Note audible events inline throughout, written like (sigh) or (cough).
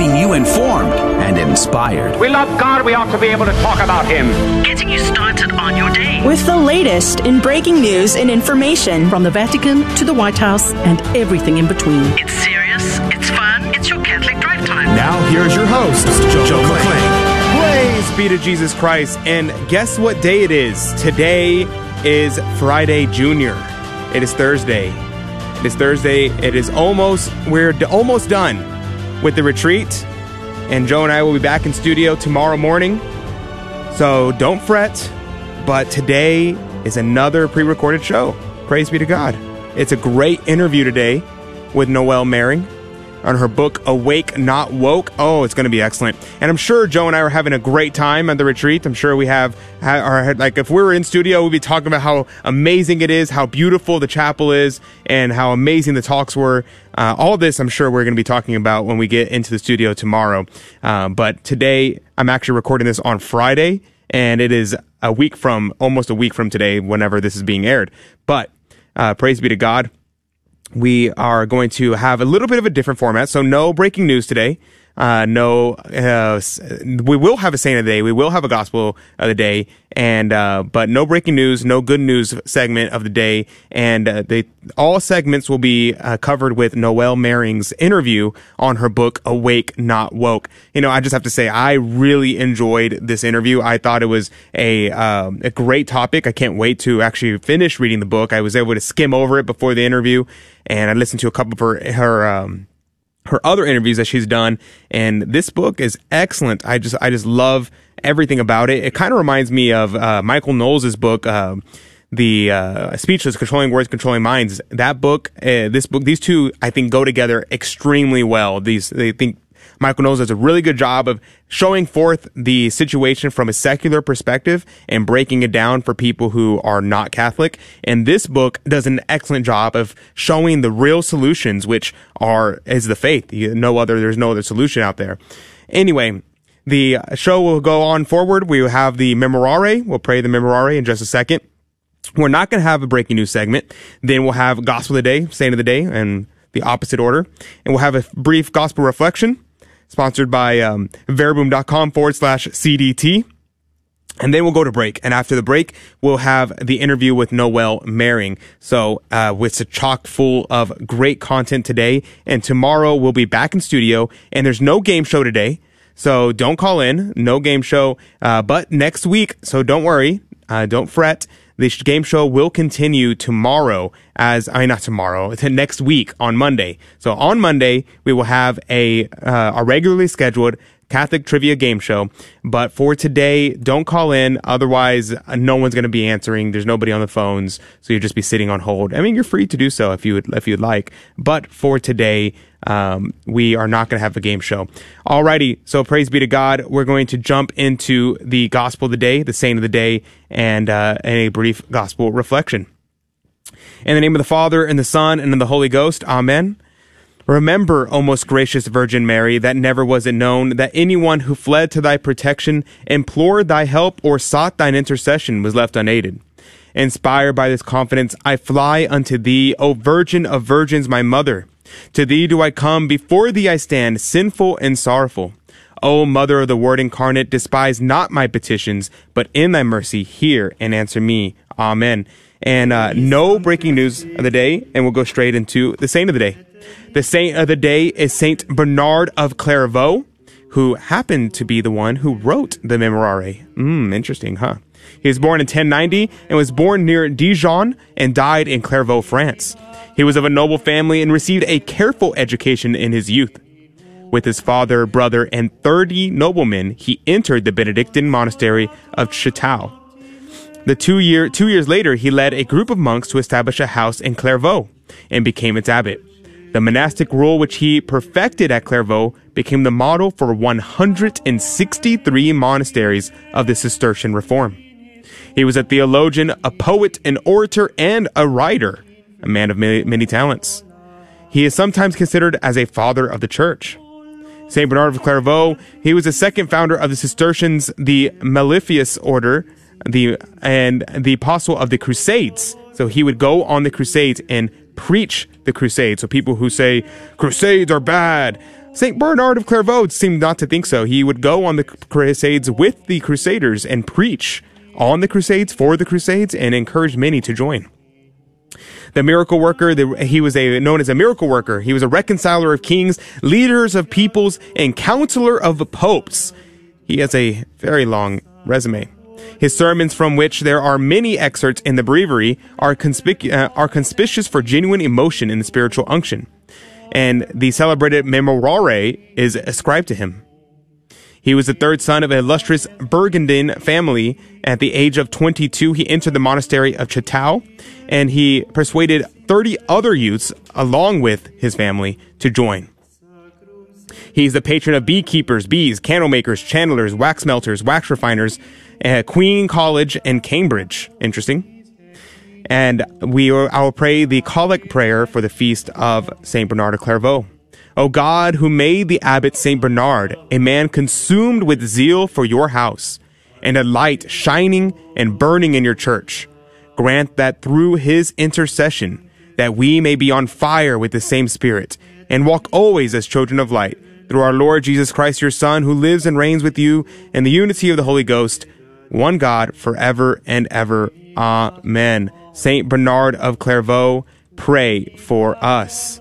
keeping you informed and inspired. We love God, we ought to be able to talk about Him. Getting you started on your day. With the latest in breaking news and information from the Vatican to the White House and everything in between. It's serious, it's fun, it's your Catholic Drive Time. Now, here's your host, Joe, Joe McClane. Praise be to Jesus Christ. And guess what day it is? Today is Friday Junior. It is Thursday. It is Thursday. It is almost, we're d- almost done with the retreat. And Joe and I will be back in studio tomorrow morning. So don't fret. But today is another pre recorded show. Praise be to God. It's a great interview today with Noelle Mering on her book Awake Not Woke. Oh, it's going to be excellent. And I'm sure Joe and I are having a great time at the retreat. I'm sure we have are like if we were in studio, we'd be talking about how amazing it is, how beautiful the chapel is, and how amazing the talks were. Uh, all this, I'm sure we're going to be talking about when we get into the studio tomorrow. Uh, but today, I'm actually recording this on Friday, and it is a week from almost a week from today, whenever this is being aired. But uh, praise be to God we are going to have a little bit of a different format. So no breaking news today. Uh, no, uh, we will have a saint of the day. We will have a gospel of the day, and uh, but no breaking news, no good news segment of the day, and uh, they all segments will be uh, covered with Noelle Mering's interview on her book Awake Not Woke. You know, I just have to say I really enjoyed this interview. I thought it was a um, a great topic. I can't wait to actually finish reading the book. I was able to skim over it before the interview, and I listened to a couple of her her. Um, her other interviews that she's done and this book is excellent. I just i just love everything about it. It kind of reminds me of uh, michael knowles's book uh, the uh, speechless controlling words controlling minds. That book uh, this book these two i think go together extremely well. These they think Michael Knowles does a really good job of showing forth the situation from a secular perspective and breaking it down for people who are not Catholic. And this book does an excellent job of showing the real solutions, which are, is the faith. No other, there's no other solution out there. Anyway, the show will go on forward. We will have the Memorare. We'll pray the Memorare in just a second. We're not going to have a breaking news segment. Then we'll have Gospel of the Day, Saint of the Day, and the opposite order. And we'll have a brief gospel reflection sponsored by um, veriboom.com forward slash CDT. And then we'll go to break. And after the break, we'll have the interview with Noelle Mering. So, uh, it's a chock full of great content today. And tomorrow we'll be back in studio and there's no game show today. So don't call in. No game show. Uh, but next week. So don't worry. Uh, don't fret. The game show will continue tomorrow as, I mean, not tomorrow, to (laughs) next week on Monday. So on Monday, we will have a, uh, a regularly scheduled Catholic trivia game show. But for today, don't call in. Otherwise, no one's going to be answering. There's nobody on the phones. So you'll just be sitting on hold. I mean, you're free to do so if you would, if you'd like. But for today, um, we are not going to have a game show. Alrighty. So praise be to God. We're going to jump into the gospel of the day, the saint of the day, and, uh, a brief gospel reflection. In the name of the Father and the Son and of the Holy Ghost. Amen. Remember, O most gracious Virgin Mary, that never was it known that anyone who fled to thy protection, implored thy help, or sought thine intercession was left unaided. Inspired by this confidence, I fly unto thee, O Virgin of Virgins, my mother. To thee do I come, before thee I stand, sinful and sorrowful. O Mother of the Word incarnate, despise not my petitions, but in thy mercy hear and answer me. Amen. And uh, no breaking news of the day, and we'll go straight into the saint of the day. The saint of the day is Saint Bernard of Clairvaux, who happened to be the one who wrote the Memorare. Hmm, interesting, huh? He was born in 1090 and was born near Dijon and died in Clairvaux, France. He was of a noble family and received a careful education in his youth. With his father, brother, and 30 noblemen, he entered the Benedictine monastery of Chatel. The two year two years later, he led a group of monks to establish a house in Clairvaux and became its abbot. The monastic rule which he perfected at Clairvaux became the model for 163 monasteries of the Cistercian reform. He was a theologian, a poet, an orator, and a writer, a man of many, many talents. He is sometimes considered as a father of the church. St. Bernard of Clairvaux, he was the second founder of the Cistercians, the Mellifius order, the, and the apostle of the Crusades. So he would go on the Crusades and preach the Crusades. So people who say Crusades are bad, St. Bernard of Clairvaux seemed not to think so. He would go on the crusades with the crusaders and preach on the crusades for the crusades and encourage many to join. The miracle worker, the, he was a, known as a miracle worker. He was a reconciler of kings, leaders of peoples, and counselor of popes. He has a very long resume. His sermons, from which there are many excerpts in the breviary, are, uh, are conspicuous for genuine emotion the spiritual unction. And the celebrated Memorare is ascribed to him. He was the third son of an illustrious Burgundian family. At the age of 22, he entered the monastery of Chateau, and he persuaded 30 other youths, along with his family, to join. He's the patron of beekeepers, bees, candle makers, chandlers, wax melters, wax refiners, uh, Queen College, and Cambridge. Interesting. And we will, I will pray the colic prayer for the feast of Saint Bernard of Clairvaux. O God, who made the abbot Saint Bernard a man consumed with zeal for your house, and a light shining and burning in your church, grant that through his intercession, that we may be on fire with the same spirit, and walk always as children of light, through our Lord Jesus Christ, your Son, who lives and reigns with you in the unity of the Holy Ghost, one God, forever and ever. Amen. Saint Bernard of Clairvaux, pray for us.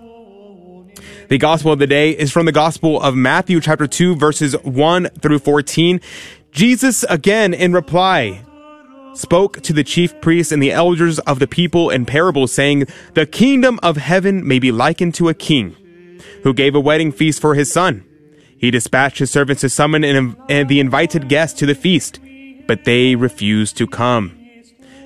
The gospel of the day is from the gospel of Matthew chapter 2 verses 1 through 14. Jesus again in reply spoke to the chief priests and the elders of the people in parables saying, the kingdom of heaven may be likened to a king who gave a wedding feast for his son. He dispatched his servants to summon the invited guests to the feast, but they refused to come.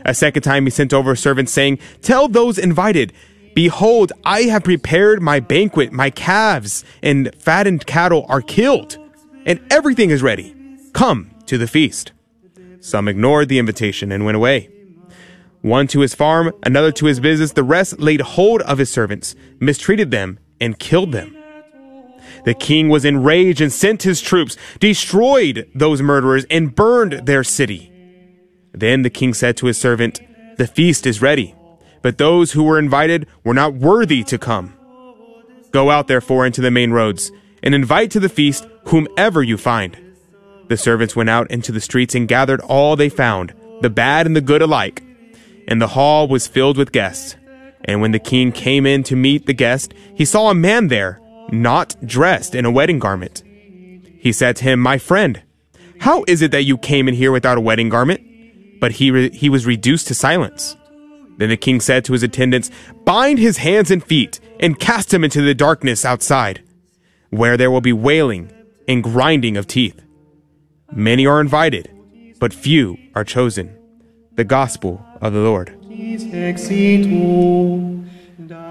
A second time he sent over servants saying, tell those invited, Behold, I have prepared my banquet. My calves and fattened cattle are killed, and everything is ready. Come to the feast. Some ignored the invitation and went away. One to his farm, another to his business, the rest laid hold of his servants, mistreated them, and killed them. The king was enraged and sent his troops, destroyed those murderers, and burned their city. Then the king said to his servant, The feast is ready but those who were invited were not worthy to come. Go out therefore into the main roads, and invite to the feast whomever you find. The servants went out into the streets and gathered all they found, the bad and the good alike. And the hall was filled with guests. And when the king came in to meet the guest, he saw a man there, not dressed in a wedding garment. He said to him, My friend, how is it that you came in here without a wedding garment? But he, re- he was reduced to silence. Then the king said to his attendants, Bind his hands and feet, and cast him into the darkness outside, where there will be wailing and grinding of teeth. Many are invited, but few are chosen. The Gospel of the Lord.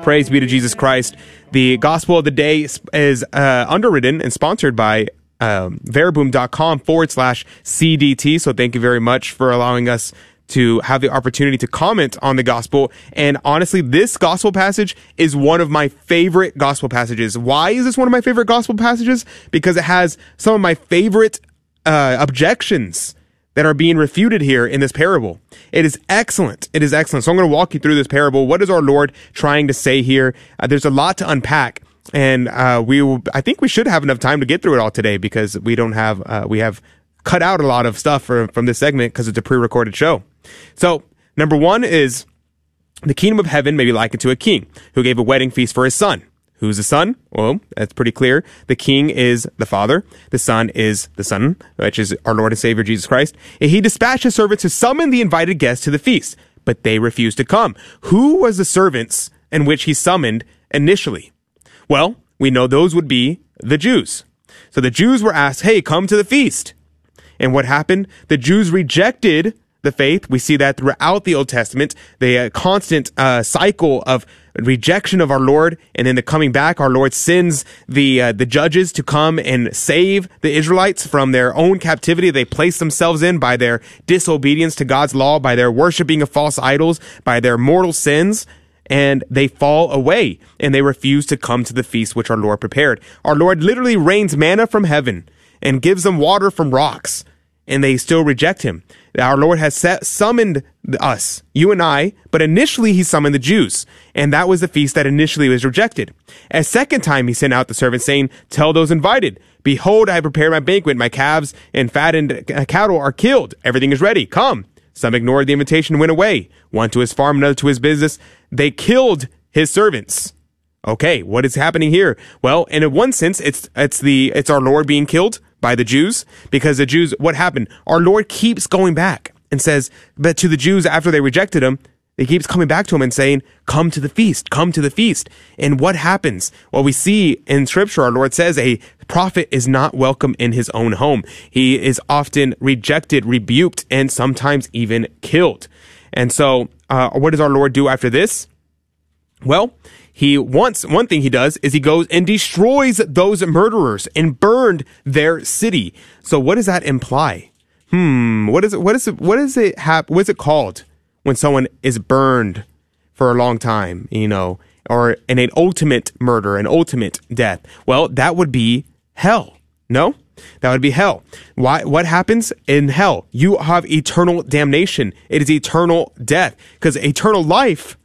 Praise be to Jesus Christ. The Gospel of the Day is uh, underwritten and sponsored by um, veriboom.com forward slash CDT. So thank you very much for allowing us to have the opportunity to comment on the gospel. And honestly, this gospel passage is one of my favorite gospel passages. Why is this one of my favorite gospel passages? Because it has some of my favorite uh, objections that are being refuted here in this parable. It is excellent. It is excellent. So I'm going to walk you through this parable. What is our Lord trying to say here? Uh, there's a lot to unpack. And uh, we, will, I think we should have enough time to get through it all today because we don't have, uh, we have cut out a lot of stuff for, from this segment because it's a pre-recorded show. So, number one is the kingdom of heaven may be likened to a king who gave a wedding feast for his son. Who's the son? Well, that's pretty clear. The king is the father. The son is the son, which is our Lord and Savior Jesus Christ. And he dispatched his servants to summon the invited guests to the feast, but they refused to come. Who was the servants in which he summoned initially? Well, we know those would be the Jews. So the Jews were asked, hey, come to the feast. And what happened? The Jews rejected the faith. We see that throughout the Old Testament, the uh, constant uh, cycle of rejection of our Lord, and then the coming back. Our Lord sends the uh, the judges to come and save the Israelites from their own captivity they place themselves in by their disobedience to God's law, by their worshiping of false idols, by their mortal sins. And they fall away and they refuse to come to the feast which our Lord prepared. Our Lord literally rains manna from heaven and gives them water from rocks and they still reject him. Our Lord has set, summoned us, you and I, but initially he summoned the Jews, and that was the feast that initially was rejected. A second time he sent out the servant saying, tell those invited, behold, I have prepared my banquet, my calves and fattened uh, cattle are killed, everything is ready, come. Some ignored the invitation and went away, one to his farm, another to his business. They killed his servants. Okay, what is happening here? Well, in one sense, it's, it's the, it's our Lord being killed by the Jews because the Jews, what happened? Our Lord keeps going back and says, but to the Jews after they rejected him, he keeps coming back to him and saying, come to the feast, come to the feast. And what happens? Well, we see in scripture, our Lord says a prophet is not welcome in his own home. He is often rejected, rebuked, and sometimes even killed. And so, uh, what does our Lord do after this? Well, he wants, one thing he does is he goes and destroys those murderers and burned their city. So what does that imply? Hmm, what is it, what is it, what is it hap, what is it called when someone is burned for a long time, you know, or in an ultimate murder, an ultimate death? Well, that would be hell. No? That would be hell. Why, what happens in hell? You have eternal damnation. It is eternal death because eternal life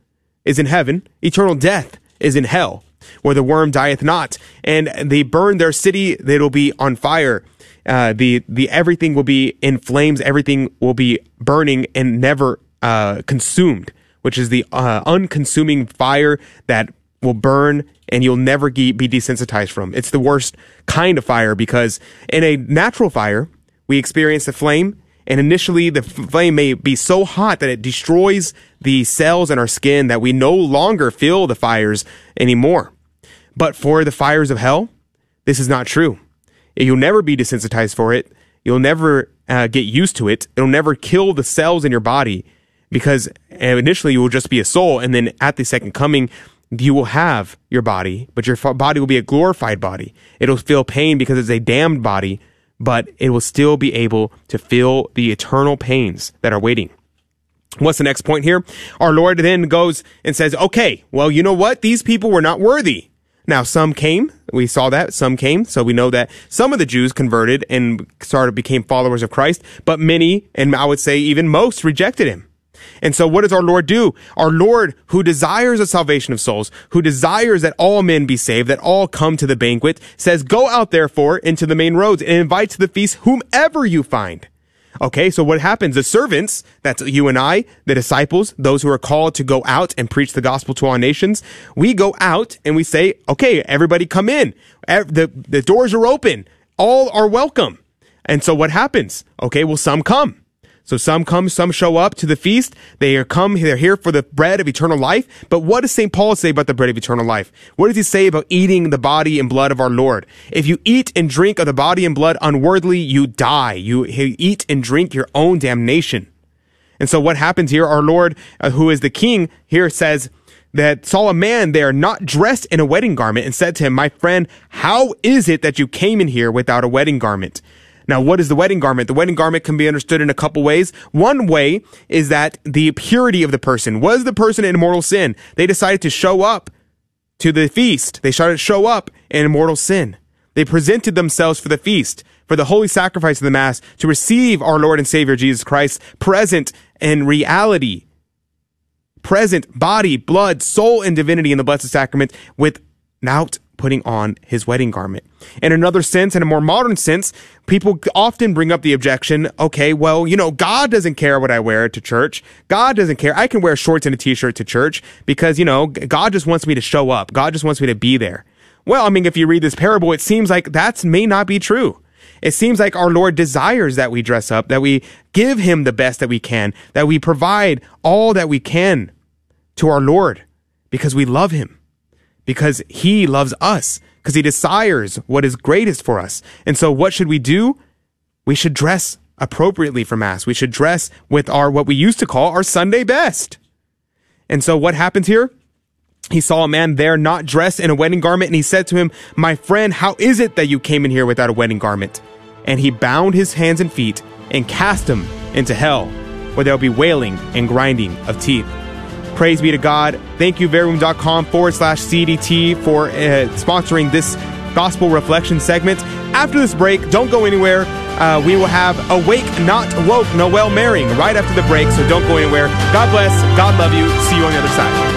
is in heaven, eternal death is in hell, where the worm dieth not. And they burn their city, it'll be on fire. Uh, the, the, everything will be in flames, everything will be burning and never, uh, consumed, which is the, uh, unconsuming fire that will burn and you'll never be desensitized from. It's the worst kind of fire because in a natural fire, we experience the flame and initially, the flame may be so hot that it destroys the cells in our skin that we no longer feel the fires anymore. But for the fires of hell, this is not true. You'll never be desensitized for it. You'll never uh, get used to it. It'll never kill the cells in your body because initially you will just be a soul. And then at the second coming, you will have your body, but your body will be a glorified body. It'll feel pain because it's a damned body, but it will still be able to feel the eternal pains that are waiting. What's the next point here? Our Lord then goes and says, okay, well, you know what? These people were not worthy. Now, some came. We saw that. Some came. So we know that some of the Jews converted and started, became followers of Christ, but many, and I would say even most, rejected him. And so what does our Lord do? Our Lord, who desires the salvation of souls, who desires that all men be saved, that all come to the banquet, says, go out therefore into the main roads and invite to the feast whomever you find. Okay, so what happens? The servants, that's you and I, the disciples, those who are called to go out and preach the gospel to all nations, we go out and we say, okay, everybody come in. The, the doors are open. All are welcome. And so what happens? Okay, well, some come. So some come, some show up to the feast. They are come, they're here for the bread of eternal life. But what does St. Paul say about the bread of eternal life? What does he say about eating the body and blood of our Lord? If you eat and drink of the body and blood unworthily, you die. You eat and drink your own damnation. And so what happens here? Our Lord, uh, who is the king, here says, that saw a man there not dressed in a wedding garment and said to him, My friend, how is it that you came in here without a wedding garment? Now, what is the wedding garment? The wedding garment can be understood in a couple ways. One way is that the purity of the person. Was the person in mortal sin? They decided to show up to the feast. They started to show up in mortal sin. They presented themselves for the feast, for the holy sacrifice of the Mass, to receive our Lord and Savior Jesus Christ present in reality, present body, blood, soul, and divinity in the Blessed Sacrament without putting on his wedding garment. In another sense, in a more modern sense, people often bring up the objection, okay, well, you know, God doesn't care what I wear to church. God doesn't care. I can wear shorts and a t-shirt to church because, you know, God just wants me to show up. God just wants me to be there. Well, I mean, if you read this parable, it seems like that may not be true. It seems like our Lord desires that we dress up, that we give him the best that we can, that we provide all that we can to our Lord because we love him because he loves us, because he desires what is greatest for us. And so what should we do? We should dress appropriately for mass. We should dress with our, what we used to call our Sunday best. And so what happens here? He saw a man there not dressed in a wedding garment and he said to him, my friend, how is it that you came in here without a wedding garment? And he bound his hands and feet and cast him into hell where there'll be wailing and grinding of teeth. Praise be to God. Thank you, veryroom.com forward slash CDT for uh, sponsoring this gospel reflection segment. After this break, don't go anywhere. Uh, we will have Awake Not Woke, Noelle Mering, right after the break, so don't go anywhere. God bless. God love you. See you on the other side.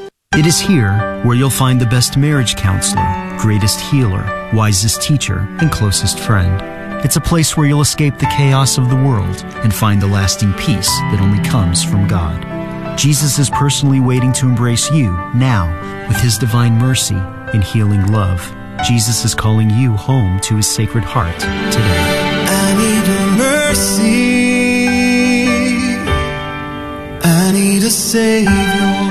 It is here where you'll find the best marriage counselor, greatest healer, wisest teacher, and closest friend. It's a place where you'll escape the chaos of the world and find the lasting peace that only comes from God. Jesus is personally waiting to embrace you now with his divine mercy and healing love. Jesus is calling you home to his sacred heart today. I need a mercy. I need a savior.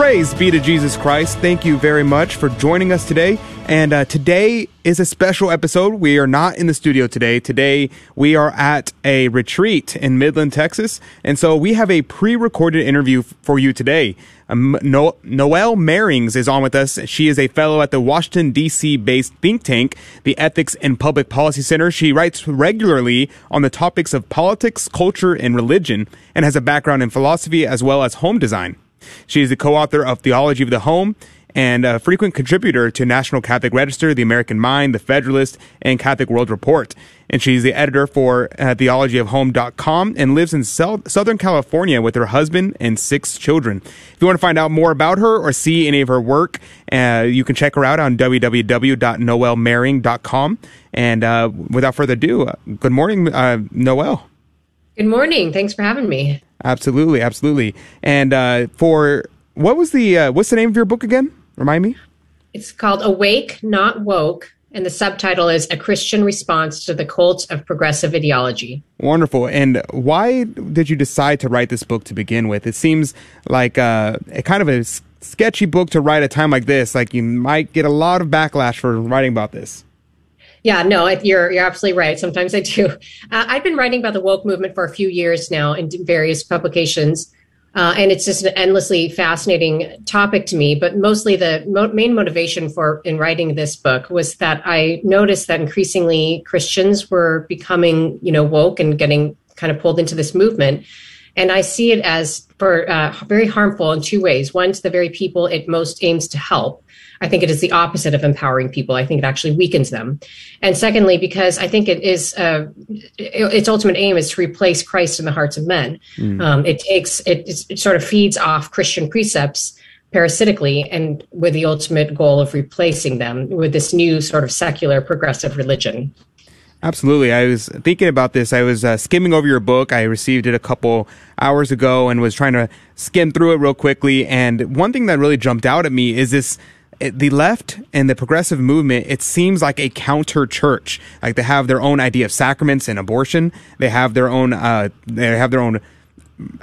Praise be to Jesus Christ. Thank you very much for joining us today. And uh, today is a special episode. We are not in the studio today. Today we are at a retreat in Midland, Texas. And so we have a pre recorded interview f- for you today. Um, no- Noelle Merings is on with us. She is a fellow at the Washington, D.C. based think tank, the Ethics and Public Policy Center. She writes regularly on the topics of politics, culture, and religion, and has a background in philosophy as well as home design. She is the co-author of Theology of the Home and a frequent contributor to National Catholic Register, The American Mind, The Federalist, and Catholic World Report. And she's the editor for uh, theologyofhome.com and lives in Southern California with her husband and six children. If you want to find out more about her or see any of her work, uh, you can check her out on www.noelmaring.com. And uh, without further ado, uh, good morning, uh, Noelle. Good morning. Thanks for having me. Absolutely, absolutely. And uh, for what was the uh, what's the name of your book again? Remind me. It's called Awake, Not Woke, and the subtitle is A Christian Response to the Cult of Progressive Ideology. Wonderful. And why did you decide to write this book to begin with? It seems like uh, a kind of a sketchy book to write at a time like this. Like you might get a lot of backlash for writing about this. Yeah, no, you're you're absolutely right. Sometimes I do. (laughs) Uh, I've been writing about the woke movement for a few years now in various publications, uh, and it's just an endlessly fascinating topic to me. But mostly, the mo- main motivation for in writing this book was that I noticed that increasingly Christians were becoming, you know, woke and getting kind of pulled into this movement. And I see it as for uh, very harmful in two ways. One, to the very people it most aims to help. I think it is the opposite of empowering people. I think it actually weakens them. And secondly, because I think it is uh, its ultimate aim is to replace Christ in the hearts of men. Mm. Um, it takes it, it sort of feeds off Christian precepts parasitically, and with the ultimate goal of replacing them with this new sort of secular progressive religion. Absolutely. I was thinking about this. I was uh, skimming over your book. I received it a couple hours ago and was trying to skim through it real quickly. And one thing that really jumped out at me is this the left and the progressive movement, it seems like a counter church. Like they have their own idea of sacraments and abortion. They have their own, uh, they have their own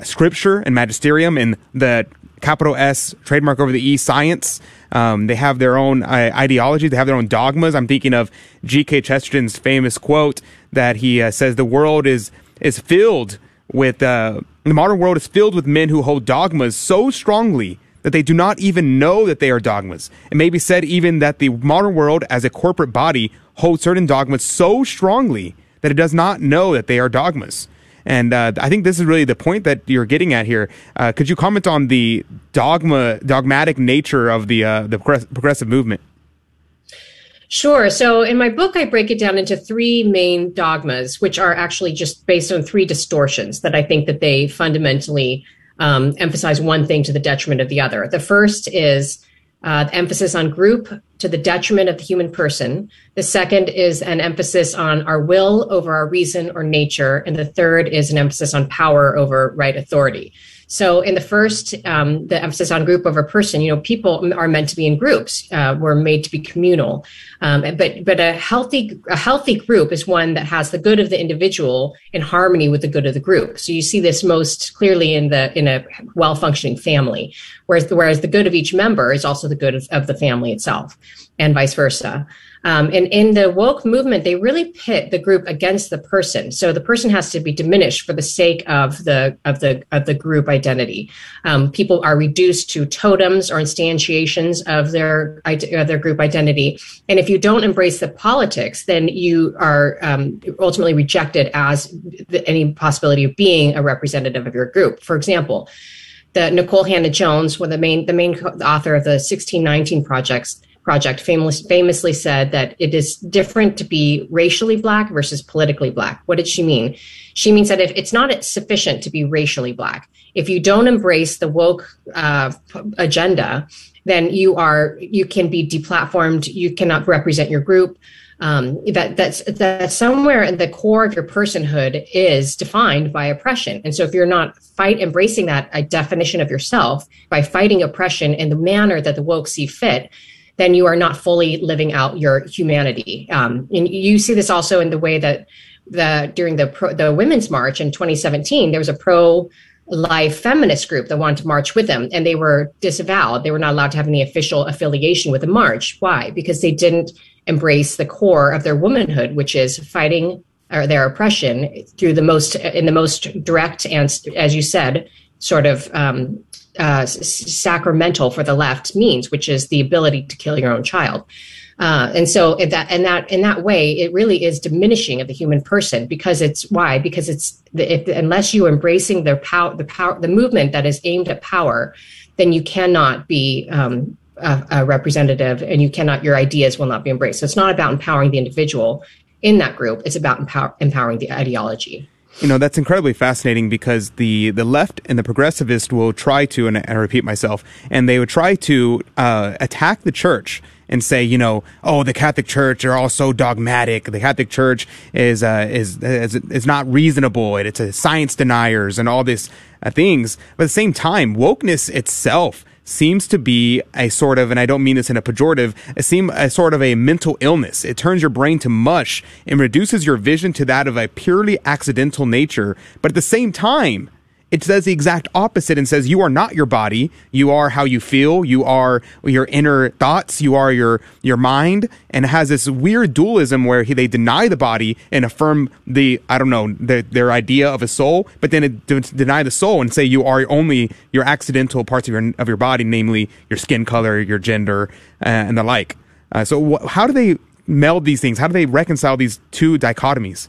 scripture and magisterium and the capital S trademark over the E science. Um, they have their own uh, ideology. They have their own dogmas. I'm thinking of G.K. Chesterton's famous quote that he uh, says, "The world is is filled with uh, the modern world is filled with men who hold dogmas so strongly that they do not even know that they are dogmas. It may be said even that the modern world, as a corporate body, holds certain dogmas so strongly that it does not know that they are dogmas." And uh, I think this is really the point that you're getting at here. Uh, could you comment on the dogma, dogmatic nature of the uh, the progressive movement? Sure. So in my book, I break it down into three main dogmas, which are actually just based on three distortions that I think that they fundamentally um, emphasize one thing to the detriment of the other. The first is uh, the emphasis on group to the detriment of the human person. The second is an emphasis on our will over our reason or nature. And the third is an emphasis on power over right authority. So in the first, um, the emphasis on group over person, you know, people are meant to be in groups. Uh, we're made to be communal. Um, but but a healthy a healthy group is one that has the good of the individual in harmony with the good of the group. So you see this most clearly in the in a well functioning family, whereas the, whereas the good of each member is also the good of, of the family itself, and vice versa. Um, and in the woke movement, they really pit the group against the person. So the person has to be diminished for the sake of the of the of the group identity. Um, people are reduced to totems or instantiations of their of their group identity. And if you don't embrace the politics, then you are um, ultimately rejected as the, any possibility of being a representative of your group. For example. The Nicole Hannah-Jones, one of the main the main author of the 1619 projects, Project famous, famously said that it is different to be racially black versus politically black. What did she mean? She means that if it's not sufficient to be racially black, if you don't embrace the woke uh, agenda, then you are you can be deplatformed. You cannot represent your group. Um, that that's that somewhere in the core of your personhood is defined by oppression. And so if you're not fight embracing that a definition of yourself by fighting oppression in the manner that the woke see fit, then you are not fully living out your humanity. Um, and you see this also in the way that the during the pro, the women's march in 2017, there was a pro life feminist group that wanted to march with them, and they were disavowed. They were not allowed to have any official affiliation with the march. Why? Because they didn't embrace the core of their womanhood, which is fighting or their oppression through the most in the most direct and, as you said, sort of um, uh, sacramental for the left means, which is the ability to kill your own child. Uh, and so in that and that in that way, it really is diminishing of the human person because it's why because it's if, unless you are embracing the power the power the movement that is aimed at power, then you cannot be um, a, a representative and you cannot your ideas will not be embraced. So it's not about empowering the individual in that group; it's about empower, empowering the ideology you know that's incredibly fascinating because the the left and the progressivist will try to and I repeat myself and they would try to uh, attack the church and say you know oh the Catholic Church are all so dogmatic. The Catholic Church is uh, is, is is not reasonable it's a science deniers and all this uh, things. But at the same time wokeness itself seems to be a sort of, and I don't mean this in a pejorative, it seem a sort of a mental illness. It turns your brain to mush and reduces your vision to that of a purely accidental nature. But at the same time, it says the exact opposite and says you are not your body. You are how you feel. You are your inner thoughts. You are your your mind. And has this weird dualism where he, they deny the body and affirm the i don't know the, their idea of a soul but then it d- deny the soul and say you are only your accidental parts of your of your body namely your skin color your gender uh, and the like. Uh, so wh- how do they meld these things? How do they reconcile these two dichotomies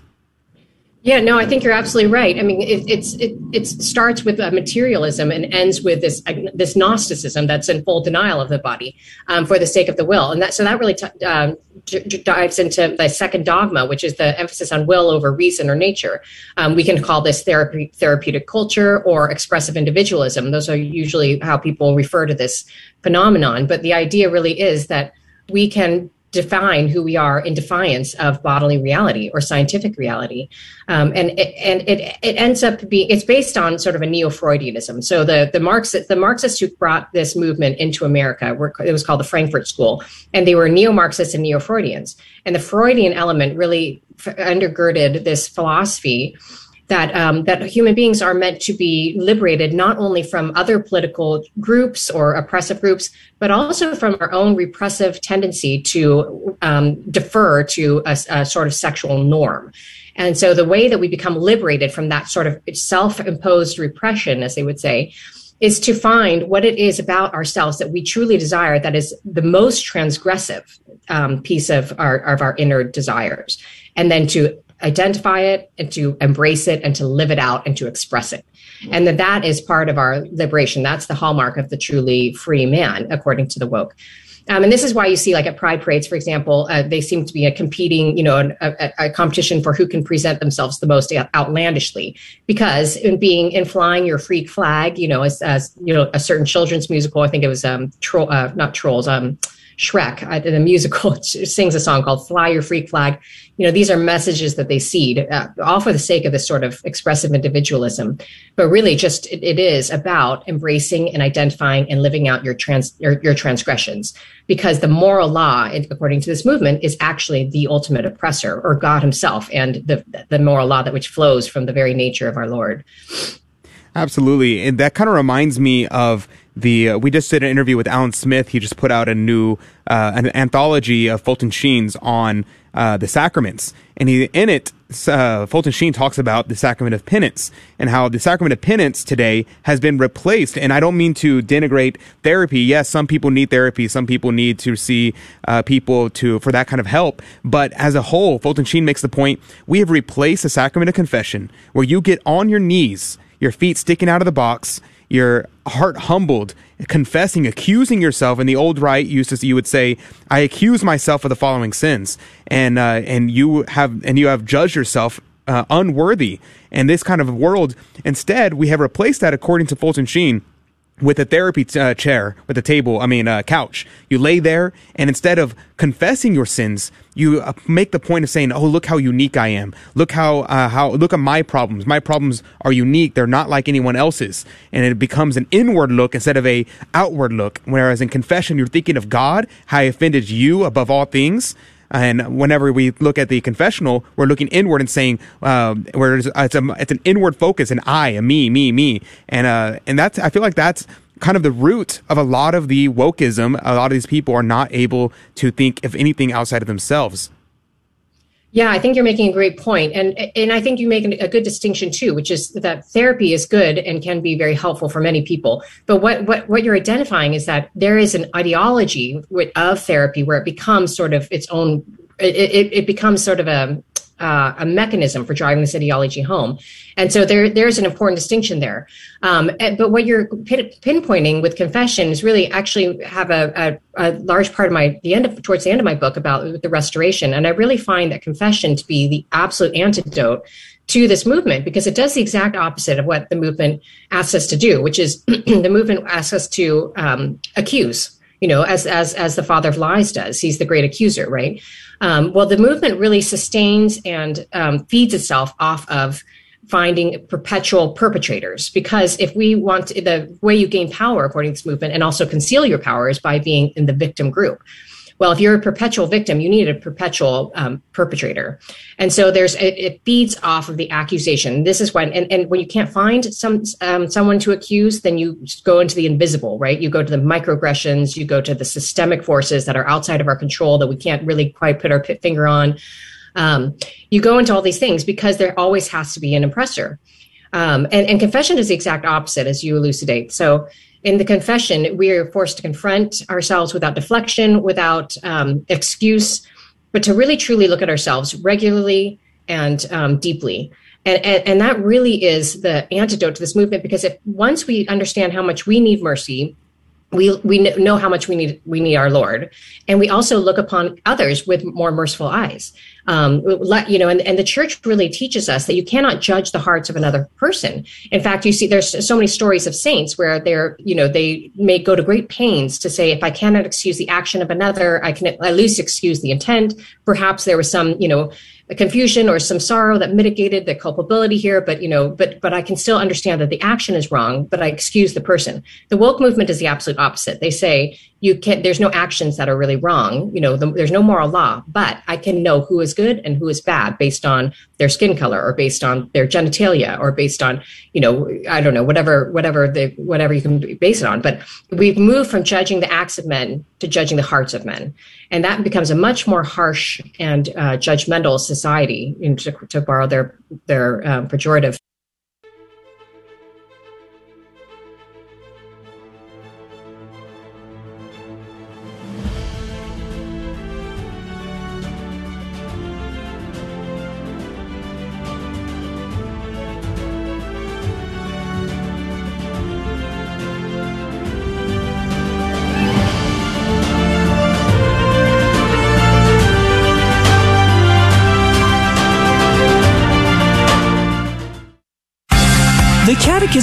yeah, no, I think you're absolutely right. I mean, it, it's it, it starts with uh, materialism and ends with this this Gnosticism that's in full denial of the body um, for the sake of the will, and that so that really t- um, d- dives into the second dogma, which is the emphasis on will over reason or nature. Um, we can call this therapy, therapeutic culture or expressive individualism. Those are usually how people refer to this phenomenon. But the idea really is that we can define who we are in defiance of bodily reality or scientific reality. Um, and it, and it, it ends up being, it's based on sort of a neo-Freudianism. So the, the Marxists, the Marxists who brought this movement into America, were, it was called the Frankfurt School, and they were neo-Marxists and neo-Freudians. And the Freudian element really undergirded this philosophy that um, that human beings are meant to be liberated not only from other political groups or oppressive groups, but also from our own repressive tendency to um, defer to a, a sort of sexual norm. And so the way that we become liberated from that sort of self-imposed repression, as they would say, is to find what it is about ourselves that we truly desire that is the most transgressive um, piece of our of our inner desires, and then to identify it and to embrace it and to live it out and to express it. And that that is part of our liberation. That's the hallmark of the truly free man, according to the woke. Um, and this is why you see, like at pride parades, for example, uh, they seem to be a competing, you know, a, a, competition for who can present themselves the most outlandishly. Because in being in flying your freak flag, you know, as, as you know, a certain children's musical, I think it was um, troll, uh, not trolls, um, Shrek, uh, the musical, (laughs) sings a song called "Fly Your Freak Flag." You know, these are messages that they seed, uh, all for the sake of this sort of expressive individualism, but really, just it, it is about embracing and identifying and living out your trans your, your transgressions, because the moral law, according to this movement, is actually the ultimate oppressor, or God Himself, and the the moral law that which flows from the very nature of our Lord. Absolutely, and that kind of reminds me of the uh, we just did an interview with Alan Smith. He just put out a new uh, an anthology of Fulton Sheen's on uh, the sacraments, and he in it uh, Fulton Sheen talks about the sacrament of penance and how the sacrament of penance today has been replaced. And I don't mean to denigrate therapy. Yes, some people need therapy. Some people need to see uh, people to for that kind of help. But as a whole, Fulton Sheen makes the point: we have replaced the sacrament of confession, where you get on your knees, your feet sticking out of the box your heart humbled, confessing, accusing yourself. In the old rite, used to you would say, "I accuse myself of the following sins," and uh, and you have and you have judged yourself uh, unworthy. And this kind of world, instead, we have replaced that, according to Fulton Sheen with a therapy t- uh, chair, with a table, I mean, a couch. You lay there, and instead of confessing your sins, you uh, make the point of saying, "Oh, look how unique I am. Look how uh, how look at my problems. My problems are unique. They're not like anyone else's." And it becomes an inward look instead of a outward look. Whereas in confession, you're thinking of God, how He offended you above all things. And whenever we look at the confessional, we're looking inward and saying, uh, where it's, it's, a, it's an inward focus, an I, a me, me, me. And, uh, and that's, I feel like that's kind of the root of a lot of the wokeism. A lot of these people are not able to think of anything outside of themselves. Yeah, I think you're making a great point, and and I think you make a good distinction too, which is that therapy is good and can be very helpful for many people. But what what what you're identifying is that there is an ideology of therapy where it becomes sort of its own. It, it, it becomes sort of a uh, a mechanism for driving this ideology home. And so there, there's an important distinction there. Um, and, but what you're pin, pinpointing with confession is really actually have a, a, a, large part of my, the end of, towards the end of my book about the restoration. And I really find that confession to be the absolute antidote to this movement because it does the exact opposite of what the movement asks us to do, which is (clears throat) the movement asks us to um, accuse you know, as as as the father of lies does. He's the great accuser, right? Um, well, the movement really sustains and um, feeds itself off of finding perpetual perpetrators. Because if we want to, the way you gain power according to this movement and also conceal your power is by being in the victim group well, if you're a perpetual victim, you need a perpetual um, perpetrator. And so there's it, it, feeds off of the accusation. This is when and, and when you can't find some um, someone to accuse, then you go into the invisible, right? You go to the microaggressions, you go to the systemic forces that are outside of our control that we can't really quite put our finger on. Um, you go into all these things because there always has to be an oppressor. Um, and, and confession is the exact opposite, as you elucidate. So in the confession, we are forced to confront ourselves without deflection, without um, excuse, but to really truly look at ourselves regularly and um, deeply. And, and, and that really is the antidote to this movement because if once we understand how much we need mercy, we we know how much we need we need our Lord, and we also look upon others with more merciful eyes. Um, you know, and, and the church really teaches us that you cannot judge the hearts of another person. In fact, you see, there's so many stories of saints where they're, you know, they may go to great pains to say, if I cannot excuse the action of another, I can at least excuse the intent. Perhaps there was some, you know, a confusion or some sorrow that mitigated the culpability here but you know but but i can still understand that the action is wrong but i excuse the person. The woke movement is the absolute opposite. They say you can't there's no actions that are really wrong. You know the, there's no moral law but i can know who is good and who is bad based on their skin color or based on their genitalia or based on you know i don't know whatever whatever the whatever you can base it on. But we've moved from judging the acts of men to judging the hearts of men. And that becomes a much more harsh and uh, judgmental society to, to borrow their their um, pejorative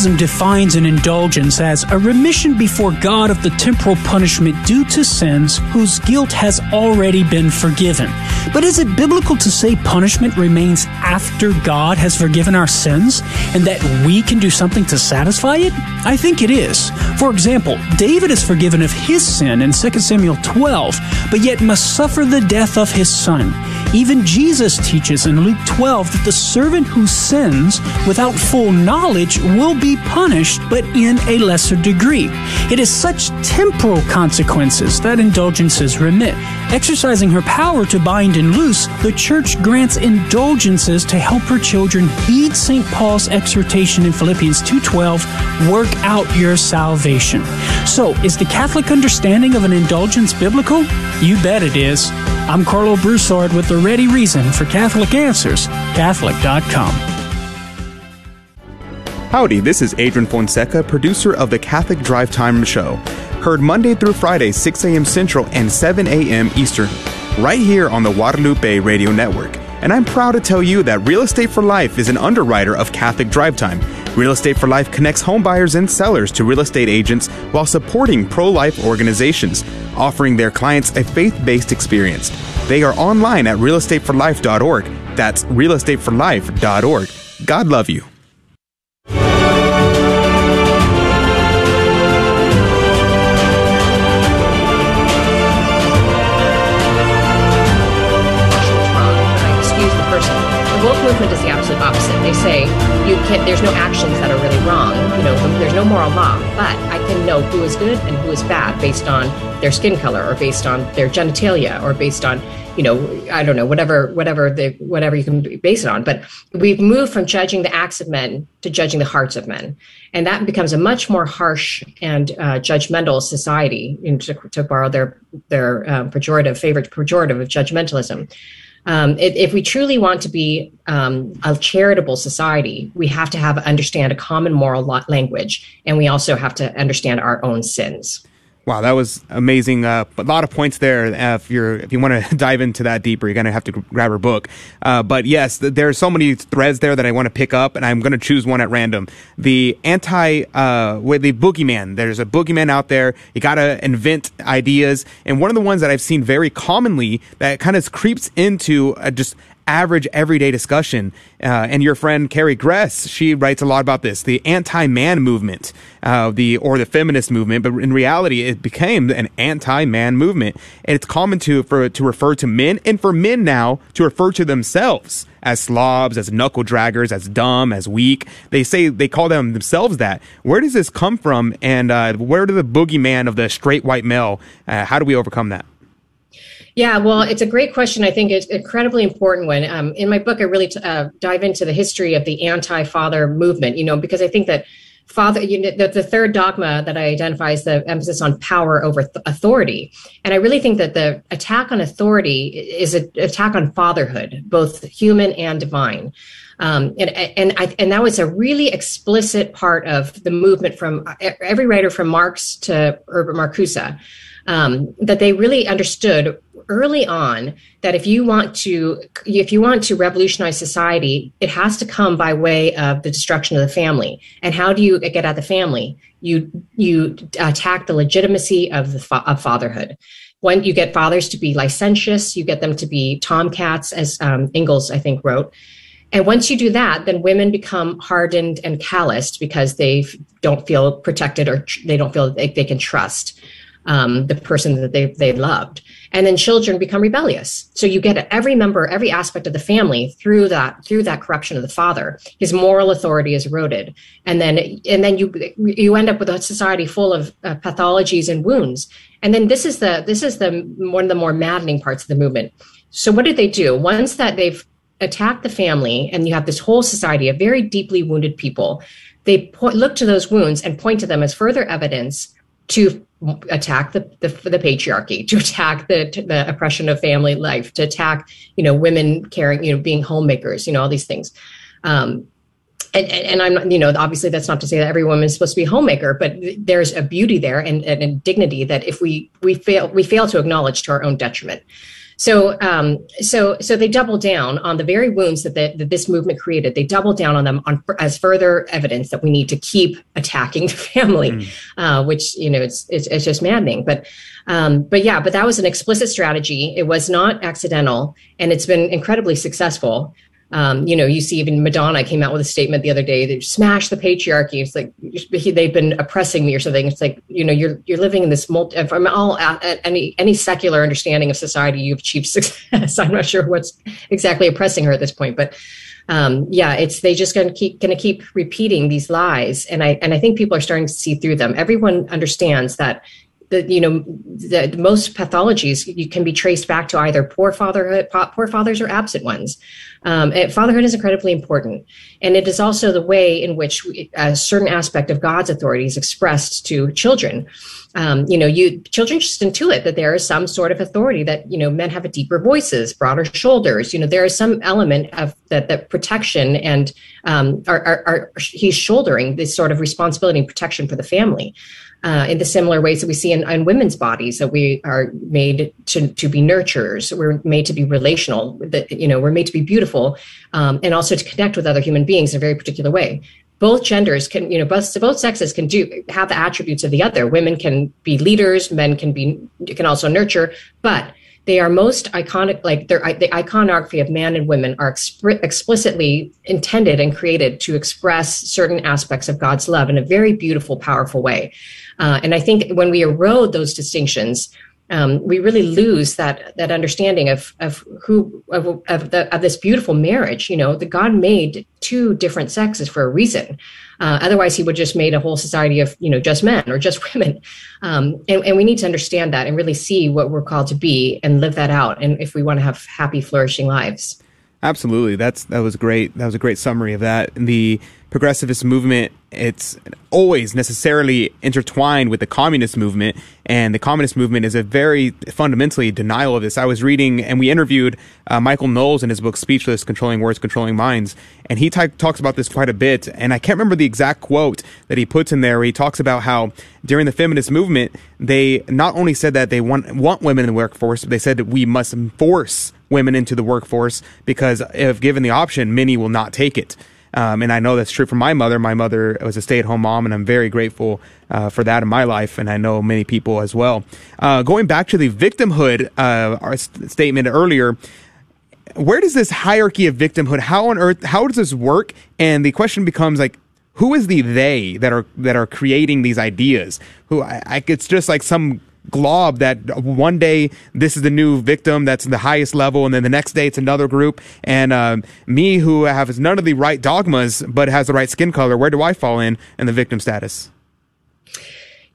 Defines an indulgence as a remission before God of the temporal punishment due to sins whose guilt has already been forgiven. But is it biblical to say punishment remains after God has forgiven our sins and that we can do something to satisfy it? I think it is. For example, David is forgiven of his sin in 2 Samuel 12, but yet must suffer the death of his son. Even Jesus teaches in Luke 12 that the servant who sins without full knowledge will be punished, but in a lesser degree. It is such temporal consequences that indulgences remit. Exercising her power to bind and loose, the church grants indulgences to help her children heed St. Paul's exhortation in Philippians 2:12, work out your salvation. So, is the Catholic understanding of an indulgence biblical? You bet it is. I'm Karlo Broussard with the ready reason for Catholic Answers, Catholic.com. Howdy, this is Adrian Fonseca, producer of the Catholic Drive Time Show. Heard Monday through Friday, 6 a.m. Central and 7 a.m. Eastern, right here on the Guadalupe Radio Network. And I'm proud to tell you that Real Estate for Life is an underwriter of Catholic Drive Time. Real Estate for Life connects home buyers and sellers to real estate agents while supporting pro life organizations, offering their clients a faith based experience. They are online at realestateforlife.org. That's realestateforlife.org. God love you. Movement is the absolute opposite. They say you can't. There's no actions that are really wrong. You know, there's no moral law, but I can know who is good and who is bad based on their skin color, or based on their genitalia, or based on you know, I don't know, whatever, whatever the whatever you can base it on. But we've moved from judging the acts of men to judging the hearts of men, and that becomes a much more harsh and uh, judgmental society. To, to borrow their their um, pejorative favorite pejorative of judgmentalism. Um, if, if we truly want to be um, a charitable society, we have to have understand a common moral language, and we also have to understand our own sins. Wow, that was amazing. Uh, a lot of points there. Uh, if you're if you want to (laughs) dive into that deeper, you're gonna have to grab her book. Uh, but yes, th- there are so many threads there that I want to pick up, and I'm gonna choose one at random. The anti, uh, with the boogeyman. There's a boogeyman out there. You gotta invent ideas, and one of the ones that I've seen very commonly that kind of creeps into just average everyday discussion. Uh, and your friend Carrie Gress, she writes a lot about this, the anti-man movement, uh, the or the feminist movement. But in reality, it became an anti-man movement, and it's common to for to refer to men and for men now to refer to themselves as slobs, as knuckle draggers, as dumb, as weak. They say they call them themselves that. Where does this come from? And uh, where do the boogeyman of the straight white male? Uh, how do we overcome that? Yeah, well, it's a great question. I think it's incredibly important one. Um, in my book, I really t- uh, dive into the history of the anti-father movement. You know, because I think that father, you know, the, the third dogma that I identify is the emphasis on power over th- authority, and I really think that the attack on authority is an attack on fatherhood, both human and divine. Um, and and I, and that was a really explicit part of the movement from every writer from Marx to Herbert Marcuse. Um, that they really understood early on that if you want to if you want to revolutionize society it has to come by way of the destruction of the family. And how do you get at the family? You you attack the legitimacy of the fa- of fatherhood. When you get fathers to be licentious you get them to be tomcats as um, Engels i think wrote. And once you do that, then women become hardened and calloused because they don't feel protected or tr- they don't feel they, they can trust um, the person that they they loved. And then children become rebellious. So you get every member every aspect of the family through that through that corruption of the father. His moral authority is eroded. And then and then you you end up with a society full of uh, pathologies and wounds. And then this is the this is the one of the more maddening parts of the movement. So what did they do? Once that they've attacked the family and you have this whole society of very deeply wounded people they po- look to those wounds and point to them as further evidence to attack the, the, the patriarchy, to attack the the oppression of family life, to attack you know women caring, you know, being homemakers, you know, all these things. Um, and, and, I'm, you know, obviously that's not to say that every woman is supposed to be a homemaker, but there's a beauty there and, and a dignity that if we we fail we fail to acknowledge to our own detriment. So, um, so, so they double down on the very wounds that, the, that this movement created. They double down on them on, as further evidence that we need to keep attacking (laughs) the family, mm. uh, which you know it's, it's, it's just maddening. But um, but yeah, but that was an explicit strategy. It was not accidental, and it's been incredibly successful. Um, you know, you see even Madonna came out with a statement the other day that smash the patriarchy. It's like they've been oppressing me or something. It's like you know, you're you're living in this multi. From all any any secular understanding of society, you've achieved (laughs) success. I'm not sure what's exactly oppressing her at this point, but um, yeah, it's they just going to keep going to keep repeating these lies, and I and I think people are starting to see through them. Everyone understands that the you know the, the, most pathologies you can be traced back to either poor fatherhood poor fathers or absent ones. Um, fatherhood is incredibly important. And it is also the way in which we, a certain aspect of god's authority is expressed to children. Um, you know you children just intuit that there is some sort of authority that you know men have a deeper voices broader shoulders. You know there is some element of that that protection and um, are, are, are he's shouldering this sort of responsibility and protection for the family uh, in the similar ways that we see in, in, women's bodies that we are made to, to be nurturers. We're made to be relational that you know we're made to be beautiful um, and also to connect with other human beings in a very particular way. Both genders can you know both both sexes can do have the attributes of the other. Women can be leaders men can be can also nurture but they are most iconic like they're the iconography of man and women are exp- explicitly intended and created to express certain aspects of god's love in a very beautiful powerful way. Uh, and I think when we erode those distinctions, um, we really lose that that understanding of of who of, of, the, of this beautiful marriage. You know, the God made two different sexes for a reason. Uh, otherwise, He would just made a whole society of you know just men or just (laughs) women. Um, and, and we need to understand that and really see what we're called to be and live that out. And if we want to have happy, flourishing lives. Absolutely, that's that was great. That was a great summary of that. The progressivist movement it's always necessarily intertwined with the communist movement and the communist movement is a very fundamentally denial of this. I was reading and we interviewed uh, michael knowles in his book speechless controlling words controlling minds and he t- talks about this quite a bit and i can't remember the exact quote that he puts in there where he talks about how during the feminist movement they not only said that they want want women in the workforce but they said that we must force women into the workforce because if given the option many will not take it um, and I know that's true for my mother. My mother was a stay at home mom, and I'm very grateful uh, for that in my life. And I know many people as well. Uh, going back to the victimhood uh, statement earlier, where does this hierarchy of victimhood, how on earth, how does this work? And the question becomes like, who is the they that are that are creating these ideas? Who I, I, it's just like some glob that one day this is the new victim that's the highest level and then the next day it's another group and uh, me who has none of the right dogmas but has the right skin color where do i fall in in the victim status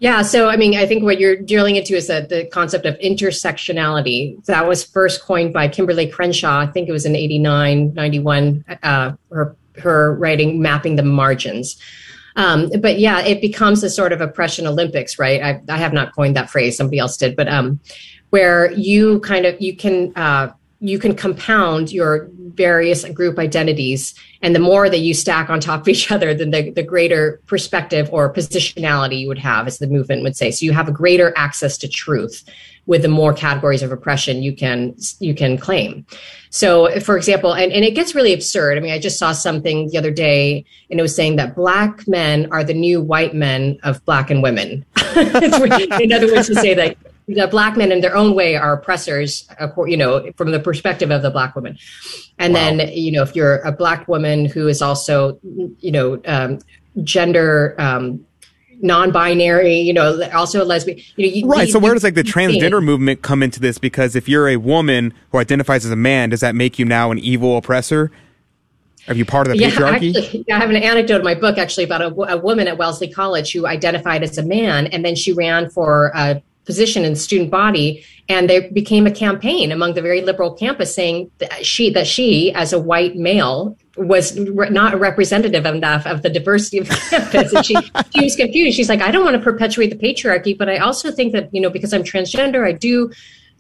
yeah, so I mean, I think what you're drilling into is that the concept of intersectionality. That was first coined by Kimberlé Crenshaw. I think it was in 89, 91, uh, her, her writing Mapping the Margins. Um, but yeah, it becomes a sort of oppression Olympics, right? I, I have not coined that phrase; somebody else did. But um, where you kind of you can uh, you can compound your various group identities and the more that you stack on top of each other then the, the greater perspective or positionality you would have as the movement would say so you have a greater access to truth with the more categories of oppression you can you can claim so for example and, and it gets really absurd i mean i just saw something the other day and it was saying that black men are the new white men of black and women (laughs) in other words to say that the black men in their own way are oppressors, you know, from the perspective of the black woman. And wow. then, you know, if you're a black woman who is also, you know, um, gender um, non-binary, you know, also a lesbian. You know, you, right. You, so where does like the transgender movement come into this? Because if you're a woman who identifies as a man, does that make you now an evil oppressor? Are you part of the yeah, patriarchy? Actually, I have an anecdote in my book actually about a, a, woman at Wellesley College who identified as a man, and then she ran for a position in the student body and there became a campaign among the very liberal campus saying that she that she as a white male was re- not representative enough of the diversity of (laughs) campus. And she, she was confused. She's like i don't want to perpetuate the patriarchy but i also think that you know because i'm transgender i do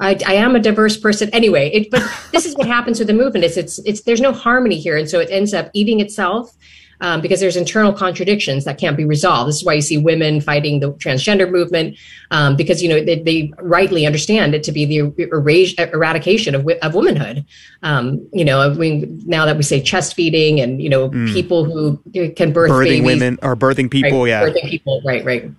I, I, am a diverse person. Anyway. It, but this is what happens with the movement: is it's it's there's no harmony here, and so it ends up eating itself um, because there's internal contradictions that can't be resolved. This is why you see women fighting the transgender movement um, because you know they, they, rightly understand it to be the er- eradication of, of womanhood. Um, you know, I mean, now that we say chest feeding and you know mm. people who can birth birthing babies, women or birthing people, right, yeah, birthing people, right, right.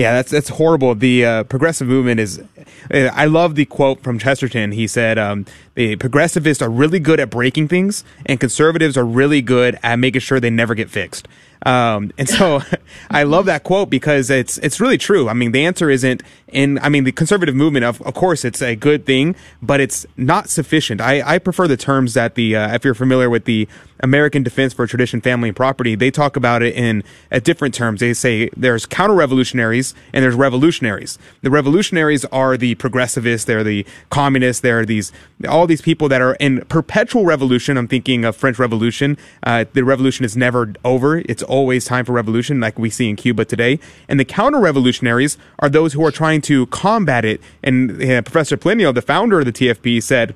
Yeah, that's that's horrible. The uh, progressive movement is. I love the quote from Chesterton. He said, um, "The progressivists are really good at breaking things, and conservatives are really good at making sure they never get fixed." Um, and so (laughs) I love that quote because it's it's really true. I mean, the answer isn't in. I mean, the conservative movement, of, of course, it's a good thing, but it's not sufficient. I, I prefer the terms that the uh, if you're familiar with the American Defense for Tradition, Family, and Property, they talk about it in at different terms. They say there's counter revolutionaries and there's revolutionaries. The revolutionaries are the progressivists, they're the communists, they're these all these people that are in perpetual revolution. I'm thinking of French Revolution. Uh, the revolution is never over. It's always time for revolution, like we see in Cuba today. And the counter revolutionaries are those who are trying to combat it. And uh, Professor Plinio, the founder of the TFP, said,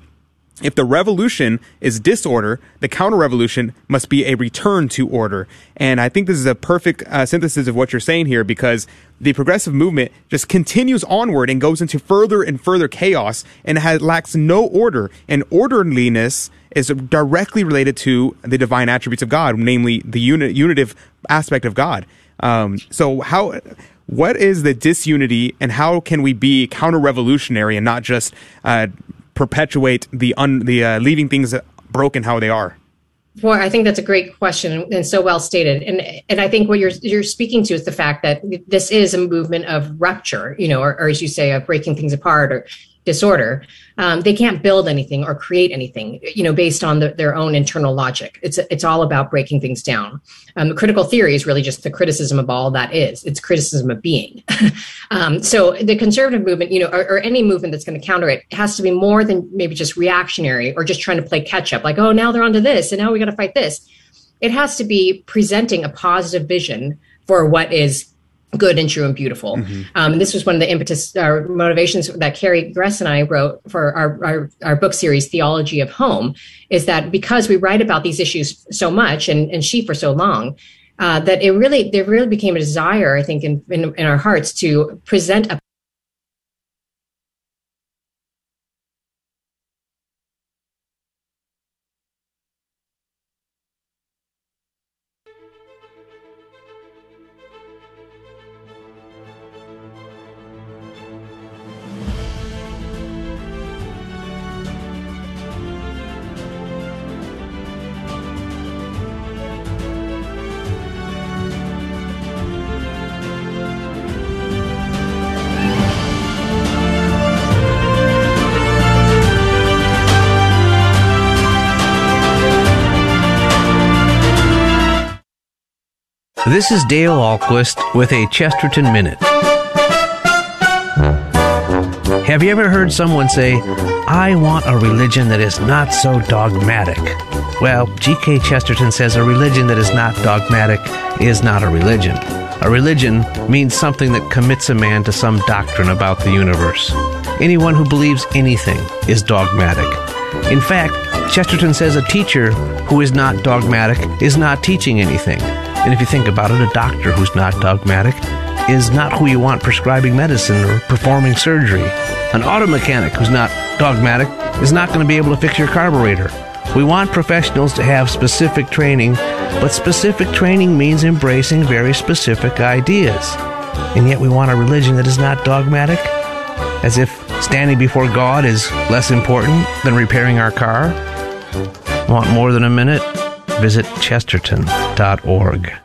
if the revolution is disorder, the counter revolution must be a return to order. And I think this is a perfect uh, synthesis of what you're saying here because the progressive movement just continues onward and goes into further and further chaos and has, lacks no order. And orderliness is directly related to the divine attributes of God, namely the uni- unitive aspect of God. Um, so how, what is the disunity and how can we be counter revolutionary and not just, uh, perpetuate the un, the uh, leaving things broken how they are? Well, I think that's a great question and so well stated. And and I think what you're you're speaking to is the fact that this is a movement of rupture, you know, or, or as you say, of breaking things apart or disorder, um, they can't build anything or create anything, you know, based on the, their own internal logic. It's it's all about breaking things down. Um, critical theory is really just the criticism of all that is. It's criticism of being. (laughs) um, so the conservative movement, you know, or, or any movement that's going to counter it, has to be more than maybe just reactionary or just trying to play catch up. Like, oh, now they're onto this, and now we got to fight this. It has to be presenting a positive vision for what is good and true and beautiful. Mm-hmm. Um, and this was one of the impetus uh, motivations that Carrie Gress and I wrote for our, our, our, book series, Theology of Home, is that because we write about these issues so much and, and she for so long, uh, that it really, there really became a desire, I think, in, in, in our hearts to present a This is Dale Ahlquist with a Chesterton Minute. Have you ever heard someone say, I want a religion that is not so dogmatic? Well, G.K. Chesterton says a religion that is not dogmatic is not a religion. A religion means something that commits a man to some doctrine about the universe. Anyone who believes anything is dogmatic. In fact, Chesterton says a teacher who is not dogmatic is not teaching anything. And if you think about it, a doctor who's not dogmatic is not who you want prescribing medicine or performing surgery. An auto mechanic who's not dogmatic is not going to be able to fix your carburetor. We want professionals to have specific training, but specific training means embracing very specific ideas. And yet we want a religion that is not dogmatic, as if standing before God is less important than repairing our car. Want more than a minute? Visit chesterton.org.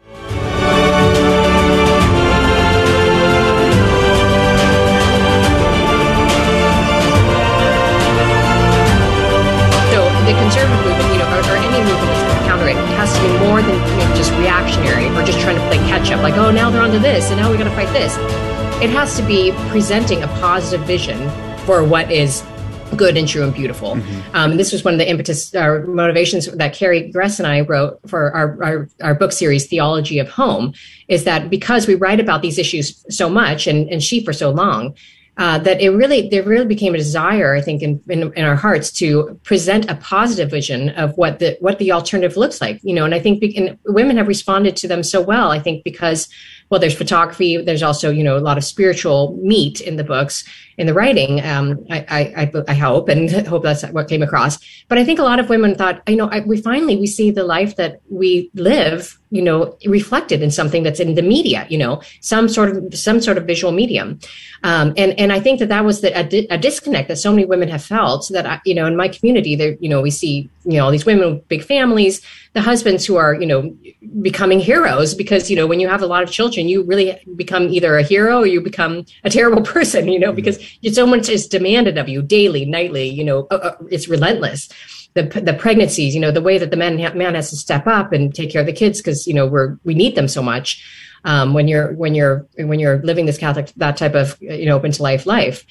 more than you know, just reactionary or just trying to play catch up, like, oh, now they're onto this and now we got to fight this. It has to be presenting a positive vision for what is good and true and beautiful. Mm-hmm. Um, and this was one of the impetus or uh, motivations that Carrie Gress and I wrote for our, our, our, book series, Theology of Home, is that because we write about these issues so much and, and she for so long, uh, that it really there really became a desire, I think, in, in, in our hearts to present a positive vision of what the what the alternative looks like. You know, and I think be, and women have responded to them so well. I think because well, there's photography. There's also you know a lot of spiritual meat in the books in the writing. Um, I, I, I hope and (laughs) hope that's what came across. But I think a lot of women thought, you know, I, we finally we see the life that we live you know reflected in something that's in the media you know some sort of some sort of visual medium um, and and i think that that was the, a, a, disconnect that so many women have felt that I, you know in my community there you know we see you know all these women with big families the husbands who are you know becoming heroes because you know when you have a lot of children you really become either a hero or you become a terrible (laughs) person you know because so much is demanded of you daily nightly you know uh, uh, it's relentless the the pregnancies, you know, the way that the man man has to step up and take care of the kids because you know we're we need them so much. Um, when you're when you're when you're living this Catholic that type of you know open to life life.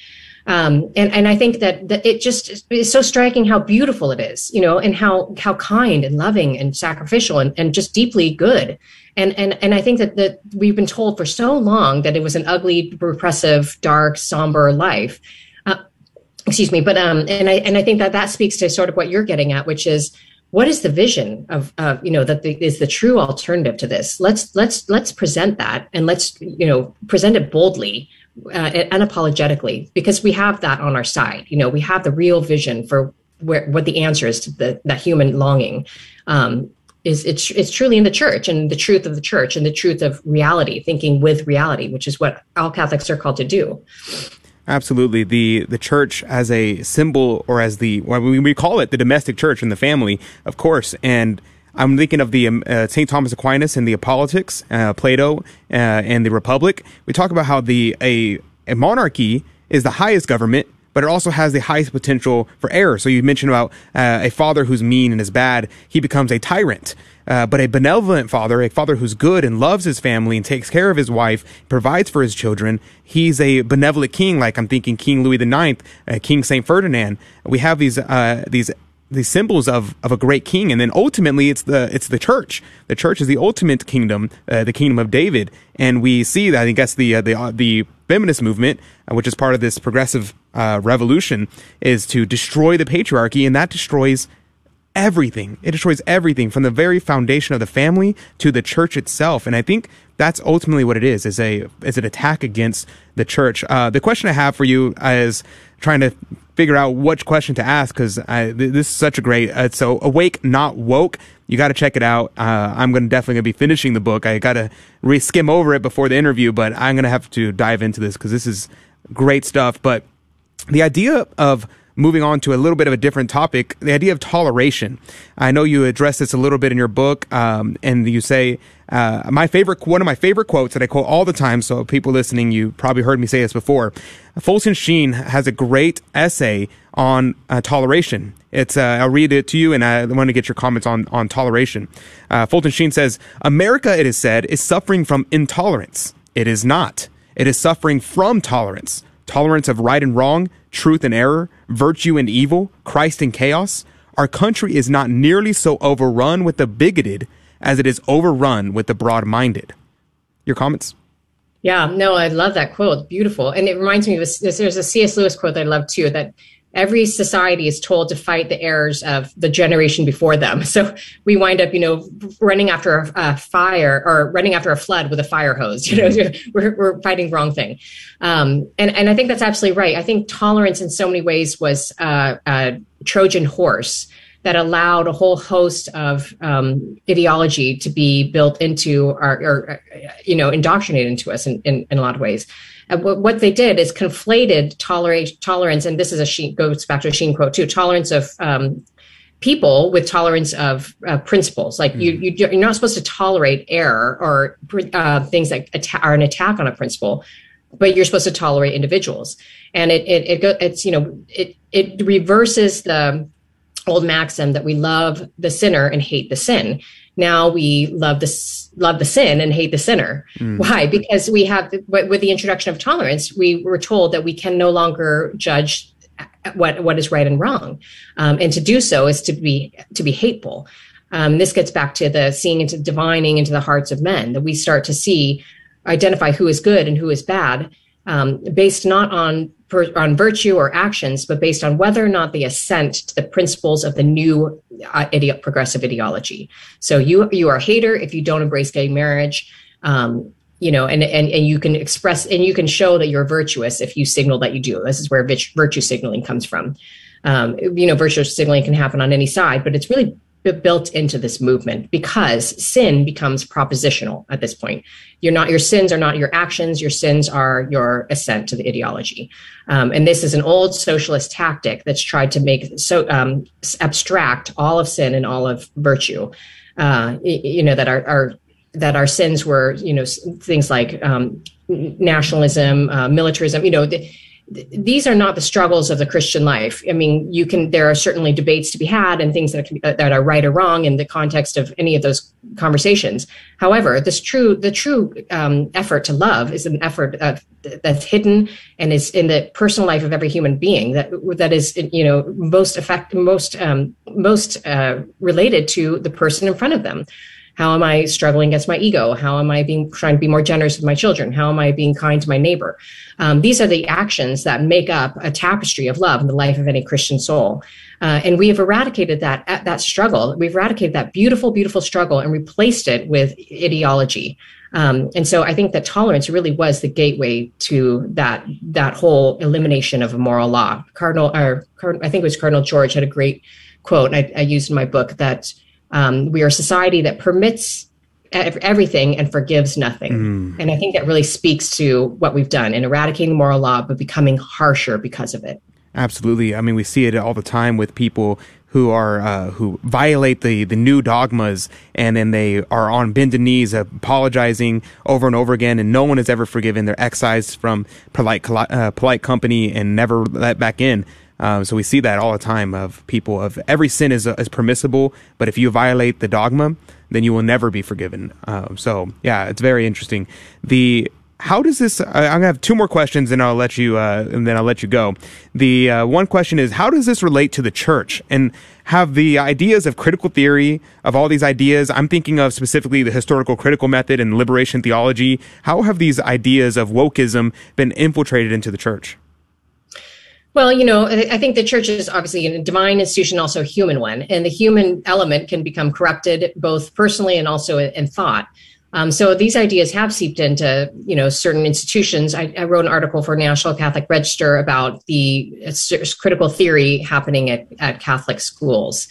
Um, and and I think that, that it just is so striking how beautiful it is, you know, and how how kind and loving and sacrificial and, and just deeply good. And and and I think that that we've been told for so long that it was an ugly, repressive, dark, somber life excuse me but um and i and i think that that speaks to sort of what you're getting at which is what is the vision of of you know that the, is the true alternative to this let's let's let's present that and let's you know present it boldly uh, unapologetically because we have that on our side you know we have the real vision for where what the answer is to the that human longing um, is it's it's truly in the church and the truth of the church and the truth of reality thinking with reality which is what all catholics are called to do Absolutely. The the church as a symbol or as the well, we call it the domestic church and the family, of course. And I'm thinking of the um, uh, St. Thomas Aquinas and the Apocalyptics, uh, Plato, uh, and the Republic. We talk about how the a, a monarchy is the highest government, but it also has the highest potential for error. So you mentioned about uh, a father who's mean and is bad, he becomes a tyrant. Uh, but a benevolent father, a father who's good and loves his family and takes care of his wife, provides for his children, he's a benevolent king. Like I'm thinking King Louis IX, uh, King Saint Ferdinand. We have these uh, these these symbols of, of a great king, and then ultimately it's the it's the church. The church is the ultimate kingdom, uh, the kingdom of David, and we see that. I think that's the uh, the uh, the feminist movement, uh, which is part of this progressive uh, revolution, is to destroy the patriarchy, and that destroys everything. It destroys everything from the very foundation of the family to the church itself. And I think that's ultimately what it is, is a, is an attack against the church. Uh, the question I have for you is trying to figure out which question to ask because th- this is such a great, uh, so awake, not woke. You got to check it out. Uh, I'm to definitely gonna be finishing the book. I got to re skim over it before the interview, but I'm to have to dive into this because this is great stuff. But the idea of moving on to a little bit of a different topic, the idea of toleration. I know you address this a little bit in your book, um, and you say uh, my favorite one of my favorite quotes that I quote all the time. So people listening, you probably heard me say this before. Fulton Sheen has a great essay on uh, toleration. It's uh, I'll read it to you, and I want to get your comments on on toleration. Uh, Fulton Sheen says, "America, it is said, is suffering from intolerance. It is not. It is suffering from tolerance." Tolerance of right and wrong, truth and error, virtue and evil, Christ and chaos, our country is not nearly so overrun with the bigoted as it is overrun with the broad minded. Your comments? Yeah, no, I love that quote. Beautiful. And it reminds me of this, there's a C.S. Lewis quote that I love too that every society is told to fight the errors of the generation before them. (laughs) So we wind up, you know, running after a, a fire or running after a flood with a fire hose. You know, mm-hmm. (laughs) we're, we're fighting the wrong thing. Um, and, and I think that's absolutely right. I think tolerance in so many ways was uh, a Trojan horse that allowed a whole host of um, ideology to be built into our, or, you know, indoctrinated into us in, in, in a lot of ways. And what they did is conflated tolerate, tolerance, and this is a Sheen, goes back to a Sheen quote too, tolerance of um, people with tolerance of uh, principles. Like mm. you, you, you're not supposed to tolerate error or uh, things that atta- are an attack on a principle, but you're supposed to tolerate individuals. And it, it, it go, it's, you know, it, it reverses the old maxim that we love the sinner and hate the sin. Now we love the love the sin and hate the sinner. Mm. Why? Because we have with the introduction of tolerance, we were told that we can no longer judge what what is right and wrong, um, and to do so is to be to be hateful. Um, this gets back to the seeing into divining into the hearts of men that we start to see identify who is good and who is bad um, based not on per, on virtue or actions, but based on whether or not they assent to the principles of the new uh, progressive ideology. So you you are a hater if you don't embrace gay marriage. Um, you know, and, and and you can express and you can show that you're virtuous if you signal that you do. This is where virtue signaling comes from. Um, you know, virtue signaling can happen on any side, but it's really built into this movement because sin becomes propositional at this point. You're not your sins are not your actions. Your sins are your assent to the ideology, um, and this is an old socialist tactic that's tried to make so um, abstract all of sin and all of virtue. Uh, you know that our, our that our sins were you know things like um, nationalism, uh, militarism. You know. The, these are not the struggles of the Christian life. I mean, you can. There are certainly debates to be had and things that can, that are right or wrong in the context of any of those conversations. However, this true the true um, effort to love is an effort that's hidden and is in the personal life of every human being. That that is you know most effect most um, most uh, related to the person in front of them. How am I struggling against my ego? How am I being trying to be more generous with my children? How am I being kind to my neighbor? Um, these are the actions that make up a tapestry of love in the life of any Christian soul. Uh, and we have eradicated that that struggle. We've eradicated that beautiful, beautiful struggle and replaced it with ideology. Um, and so I think that tolerance really was the gateway to that that whole elimination of a moral law. Cardinal, or I think it was Cardinal George had a great quote, I, I used in my book that um, we are a society that permits everything and forgives nothing. Mm. And I think that really speaks to what we've done in eradicating moral law, but becoming harsher because of it. Absolutely. I mean, we see it all the time with people who are uh, who violate the the new dogmas, and then they are on bended knees, apologizing over and over again, and no one is ever forgiven. They're excised from polite uh, polite company and never let back in. Um, so we see that all the time of people of every sin is, is permissible, but if you violate the dogma, then you will never be forgiven. Um, so yeah, it's very interesting. The how does this? I, am gonna have two more questions, and I'll let you, uh, and then I'll let you go. The uh, one question is, how does this relate to the church? And have the ideas of critical theory of all these ideas? I'm thinking of specifically the historical critical method and liberation theology. How have these ideas of wokeism been infiltrated into the church? Well, you know, I think the church is obviously a divine institution, also a human one, and the human element can become corrupted both personally and also in thought. Um, so these ideas have seeped into, you know, certain institutions. I, I, wrote an article for National Catholic Register about the critical theory happening at, at Catholic schools.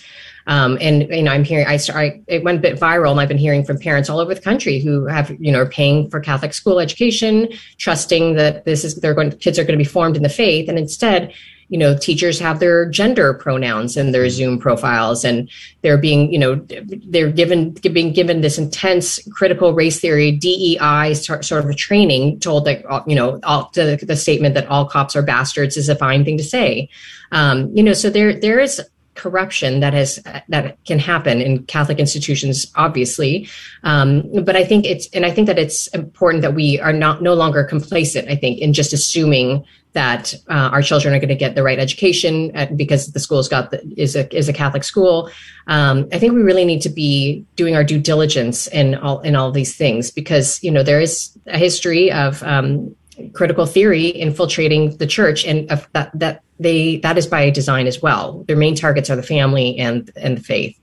Um, and you know, I'm hearing I, I it went a bit viral, and I've been hearing from parents all over the country who have you know are paying for Catholic school education, trusting that this is they're going kids are going to be formed in the faith, and instead you know teachers have their gender pronouns in their zoom profiles and they're being you know they're given being given this intense critical race theory dei sort of training told that you know all, the, the statement that all cops are bastards is a fine thing to say. Um, you know so there there is corruption that has that can happen in Catholic institutions, obviously. Um, but I think it's and I think that it's important that we are not no longer complacent. I think in just assuming that uh, our children are going to get the right education at, because the school's got the, is a is a Catholic school. Um, I think we really need to be doing our due diligence in all in all these things because you know there is a history of um, critical theory infiltrating the church and uh, that that they that is by design as well. Their main targets are the family and and the faith.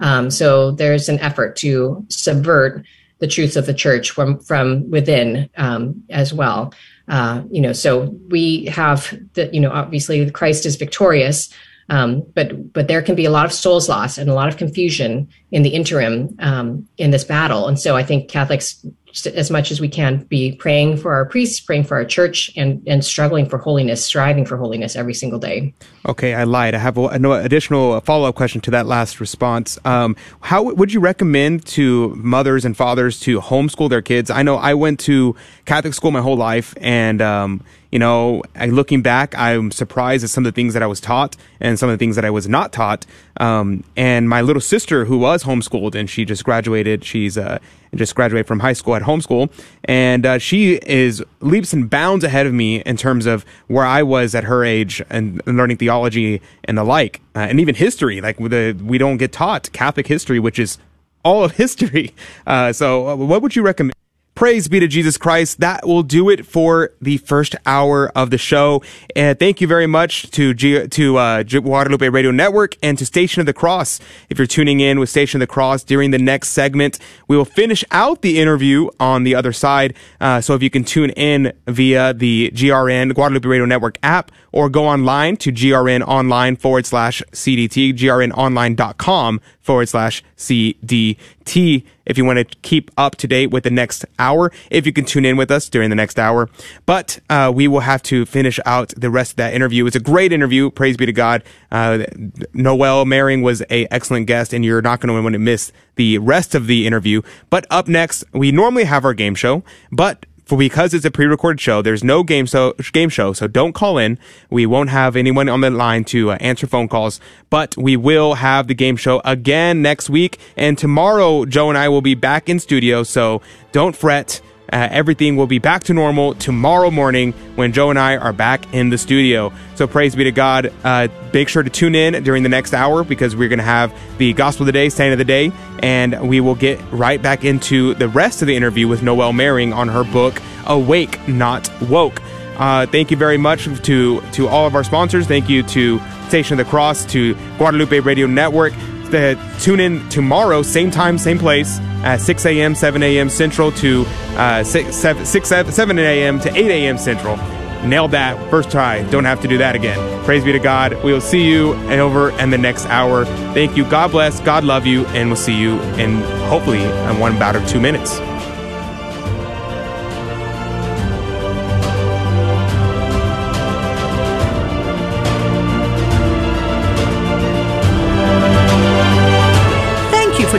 Um, so there's an effort to subvert the truths of the church from from within um, as well. Uh, you know so we have the you know obviously christ is victorious um, but but there can be a lot of souls lost and a lot of confusion in the interim um, in this battle. And so i think catholics as much as we can be praying for our priests, praying for our church, and and struggling for holiness, striving for holiness every single day. Okay, I lied. I have an additional follow up question to that last response. Um, how would you recommend to mothers and fathers to homeschool their kids? I know I went to Catholic school my whole life, and um, you know, looking back, I'm surprised at some of the things that I was taught and some of the things that I was not taught. Um, and my little sister, who was homeschooled, and she just graduated, she's uh, just graduated from high school at homeschool, and uh, she is leaps and bounds ahead of me in terms of where I was at her age and, and learning theology and the like, uh, and even history. Like the, we don't get taught Catholic history, which is all of (laughs) history. Uh, so, uh, what would you recommend? Praise be to Jesus Christ. That will do it for the first hour of the show. And thank you very much to G- to uh, Guadalupe Radio Network and to Station of the Cross. If you're tuning in with Station of the Cross during the next segment, we will finish out the interview on the other side. Uh, so if you can tune in via the GRN Guadalupe Radio Network app or go online to grn online forward slash CDT, grnonline.com forward slash CDT if you want to keep up to date with the next hour, if you can tune in with us during the next hour. But uh, we will have to finish out the rest of that interview. It's a great interview. Praise be to God. Uh, Noelle Mering was a excellent guest, and you're not going to want to miss the rest of the interview. But up next, we normally have our game show, but for because it's a pre-recorded show, there's no game so game show, so don't call in. We won't have anyone on the line to uh, answer phone calls, but we will have the game show again next week. And tomorrow, Joe and I will be back in studio, so don't fret. Uh, everything will be back to normal tomorrow morning when Joe and I are back in the studio. So praise be to God. Uh, make sure to tune in during the next hour because we're going to have the gospel of the day, saint of the day, and we will get right back into the rest of the interview with Noelle Mering on her book, Awake, Not Woke. Uh, thank you very much to, to all of our sponsors. Thank you to Station of the Cross, to Guadalupe Radio Network. The, tune in tomorrow, same time, same place, at 6 a.m., 7 a.m. Central to uh, 6, 7, 6, 7 a.m. to 8 a.m. Central. Nailed that first try. Don't have to do that again. Praise be to God. We will see you over in the next hour. Thank you. God bless. God love you. And we'll see you in hopefully in one about or two minutes.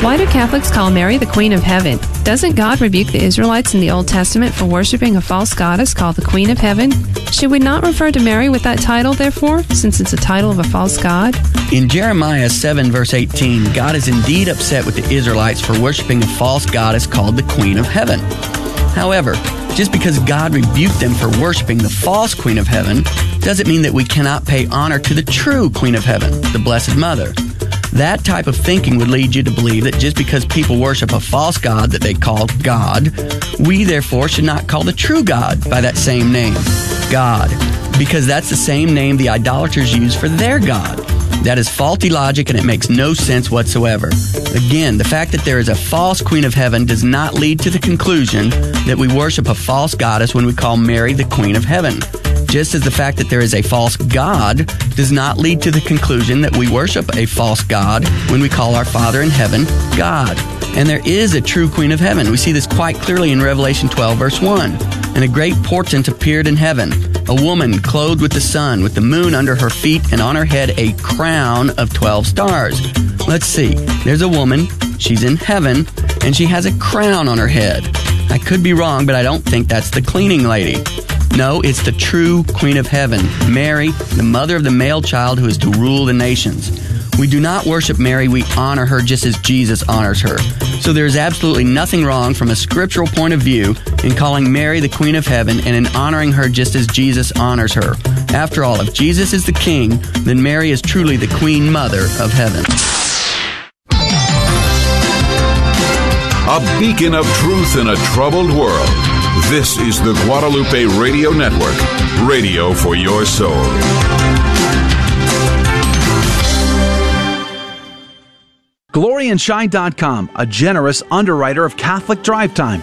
Why do Catholics call Mary the Queen of Heaven? Doesn't God rebuke the Israelites in the Old Testament for worshiping a false goddess called the Queen of Heaven? Should we not refer to Mary with that title, therefore, since it's a title of a false god? In Jeremiah 7, verse 18, God is indeed upset with the Israelites for worshiping a false goddess called the Queen of Heaven. However, just because God rebuked them for worshiping the false Queen of Heaven doesn't mean that we cannot pay honor to the true Queen of Heaven, the Blessed Mother. That type of thinking would lead you to believe that just because people worship a false God that they call God, we therefore should not call the true God by that same name, God, because that's the same name the idolaters use for their God. That is faulty logic and it makes no sense whatsoever. Again, the fact that there is a false Queen of Heaven does not lead to the conclusion that we worship a false goddess when we call Mary the Queen of Heaven just as the fact that there is a false God does not lead to the conclusion that we worship a false God when we call our Father in heaven God. And there is a true Queen of Heaven. We see this quite clearly in Revelation 12, verse 1. And a great portent appeared in heaven a woman clothed with the sun, with the moon under her feet, and on her head a crown of 12 stars. Let's see. There's a woman. She's in heaven, and she has a crown on her head. I could be wrong, but I don't think that's the cleaning lady. No, it's the true Queen of Heaven, Mary, the mother of the male child who is to rule the nations. We do not worship Mary, we honor her just as Jesus honors her. So there is absolutely nothing wrong from a scriptural point of view in calling Mary the Queen of Heaven and in honoring her just as Jesus honors her. After all, if Jesus is the King, then Mary is truly the Queen Mother of Heaven. a beacon of truth in a troubled world. This is the Guadalupe Radio Network, radio for your soul. GloryandShine.com, a generous underwriter of Catholic Drive Time.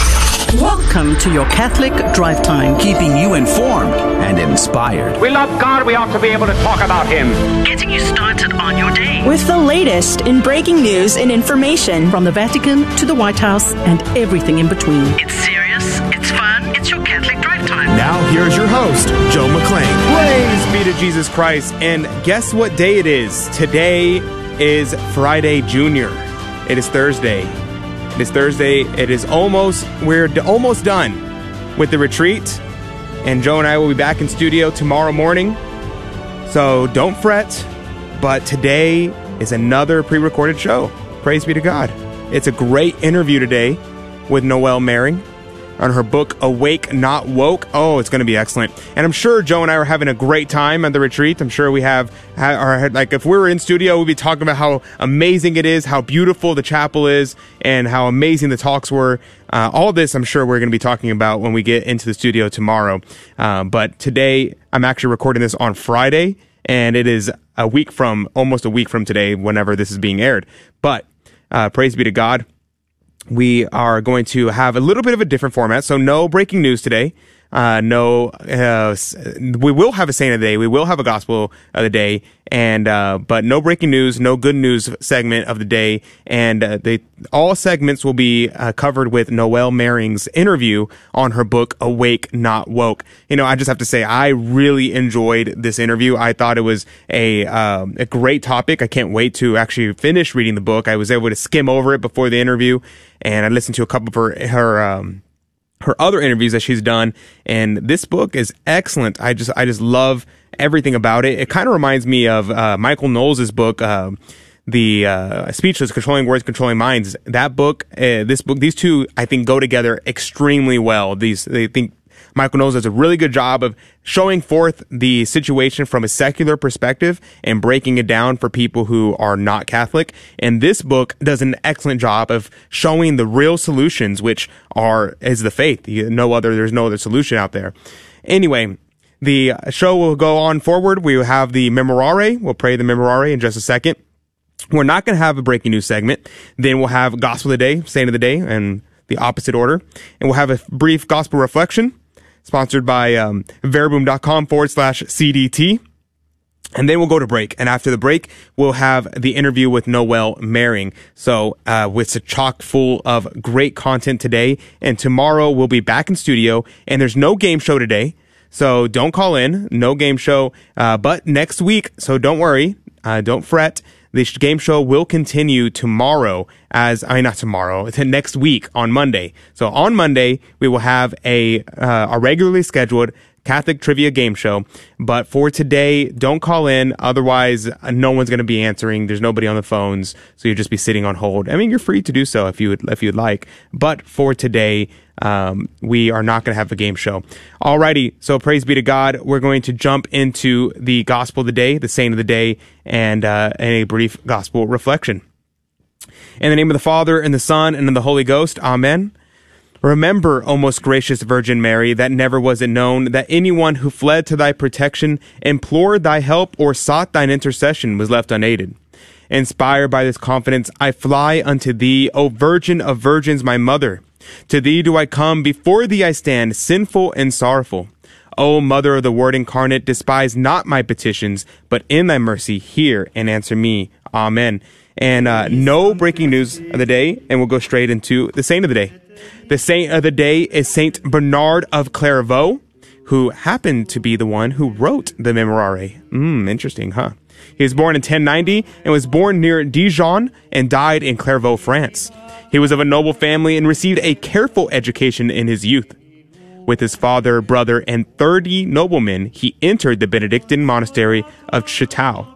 Welcome to your Catholic Drive Time, keeping you informed and inspired. We love God, we ought to be able to talk about Him. Getting you started on your day. With the latest in breaking news and information from the Vatican to the White House and everything in between. It's serious, it's fun, it's your Catholic Drive Time. Now, here's your host, Joe McClane. Praise be to Jesus Christ. And guess what day it is? Today is Friday Junior. It is Thursday. It is Thursday. It is almost, we're almost done with the retreat. And Joe and I will be back in studio tomorrow morning. So don't fret. But today is another pre recorded show. Praise be to God. It's a great interview today with Noelle Mering on her book Awake Not Woke. Oh, it's going to be excellent. And I'm sure Joe and I are having a great time at the retreat. I'm sure we have, ha- like, if we were in studio, we'd be talking about how amazing it is, how beautiful the chapel is, and how amazing the talks were. Uh, all this, I'm sure we're going to be talking about when we get into the studio tomorrow. Uh, but today, I'm actually recording this on Friday, and it is a week from, almost a week from today, whenever this is being aired. But, uh, praise be to God we are going to have a little bit of a different format. So no breaking news today. Uh, no, uh, we will have a saint of the day. We will have a gospel of the day and, uh, but no breaking news, no good news segment of the day. And, uh, they, all segments will be uh, covered with Noelle Mering's interview on her book, Awake, Not Woke. You know, I just have to say, I really enjoyed this interview. I thought it was a, um, a great topic. I can't wait to actually finish reading the book. I was able to skim over it before the interview and I listened to a couple of her, her, um, her other interviews that she's done and this book is excellent. I just i just love everything about it. It kind of reminds me of uh, michael knowles' book uh, the uh, speechless controlling words controlling minds. That book uh, this book these two i think go together extremely well. These they think Michael Knowles does a really good job of showing forth the situation from a secular perspective and breaking it down for people who are not Catholic. And this book does an excellent job of showing the real solutions, which are, is the faith. No other, there's no other solution out there. Anyway, the show will go on forward. We will have the Memorare. We'll pray the Memorare in just a second. We're not going to have a breaking news segment. Then we'll have Gospel of the Day, Saint of the Day, and the opposite order. And we'll have a brief gospel reflection sponsored by um, verbum.com forward slash CDT. And then we'll go to break. And after the break, we'll have the interview with Noelle Mering. So, uh, it's a chock full of great content today. And tomorrow we'll be back in studio and there's no game show today. So don't call in. No game show. Uh, but next week. So don't worry. Uh, don't fret. The game show will continue tomorrow as, I mean, not tomorrow, (laughs) next week on Monday. So on Monday, we will have a, uh, a regularly scheduled Catholic trivia game show. But for today, don't call in. Otherwise, no one's going to be answering. There's nobody on the phones. So you'll just be sitting on hold. I mean, you're free to do so if you would, if you'd like. But for today, um, we are not going to have a game show. Alrighty. So praise be to God. We're going to jump into the gospel of the day, the saint of the day, and, uh, and a brief gospel reflection. In the name of the Father and the Son and of the Holy Ghost. Amen. Remember, O most gracious Virgin Mary, that never was it known that anyone who fled to thy protection, implored thy help, or sought thine intercession was left unaided. Inspired by this confidence, I fly unto thee, O Virgin of Virgins, my mother. To thee do I come, before thee I stand, sinful and sorrowful. O Mother of the Word incarnate, despise not my petitions, but in thy mercy hear and answer me. Amen. And uh, no breaking news of the day, and we'll go straight into the saint of the day. The saint of the day is Saint Bernard of Clairvaux, who happened to be the one who wrote the Memorare. Hmm, interesting, huh? He was born in 1090 and was born near Dijon and died in Clairvaux, France. He was of a noble family and received a careful education in his youth. With his father, brother, and 30 noblemen, he entered the Benedictine monastery of Cîteaux.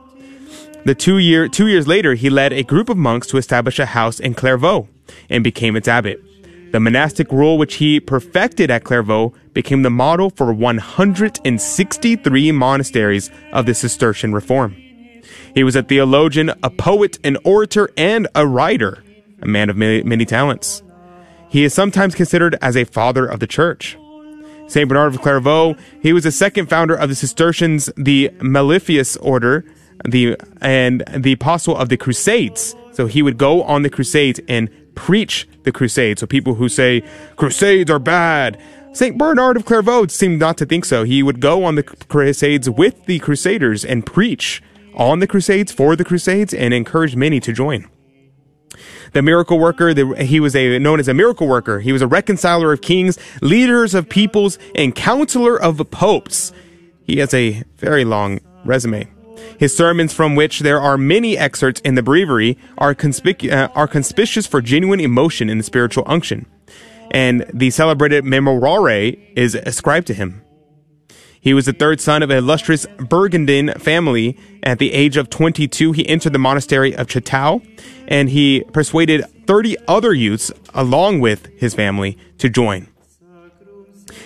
The two, year, two years later, he led a group of monks to establish a house in Clairvaux and became its abbot. The monastic rule which he perfected at Clairvaux became the model for 163 monasteries of the Cistercian reform. He was a theologian, a poet, an orator, and a writer, a man of many, many talents. He is sometimes considered as a father of the church. St. Bernard of Clairvaux, he was the second founder of the Cistercians, the Mellifius order, the, and the apostle of the Crusades. So he would go on the Crusades and preach the Crusades. So people who say Crusades are bad, St. Bernard of Clairvaux seemed not to think so. He would go on the Crusades with the Crusaders and preach on the Crusades for the Crusades and encouraged many to join. The miracle worker, the, he was a, known as a miracle worker. He was a reconciler of kings, leaders of peoples, and counselor of popes. He has a very long resume. His sermons, from which there are many excerpts in the breviary, are, conspic- uh, are conspicuous for genuine emotion in the spiritual unction and the celebrated Memorare is ascribed to him. He was the third son of an illustrious Burgundian family. At the age of 22, he entered the monastery of Cîteaux, and he persuaded 30 other youths, along with his family, to join.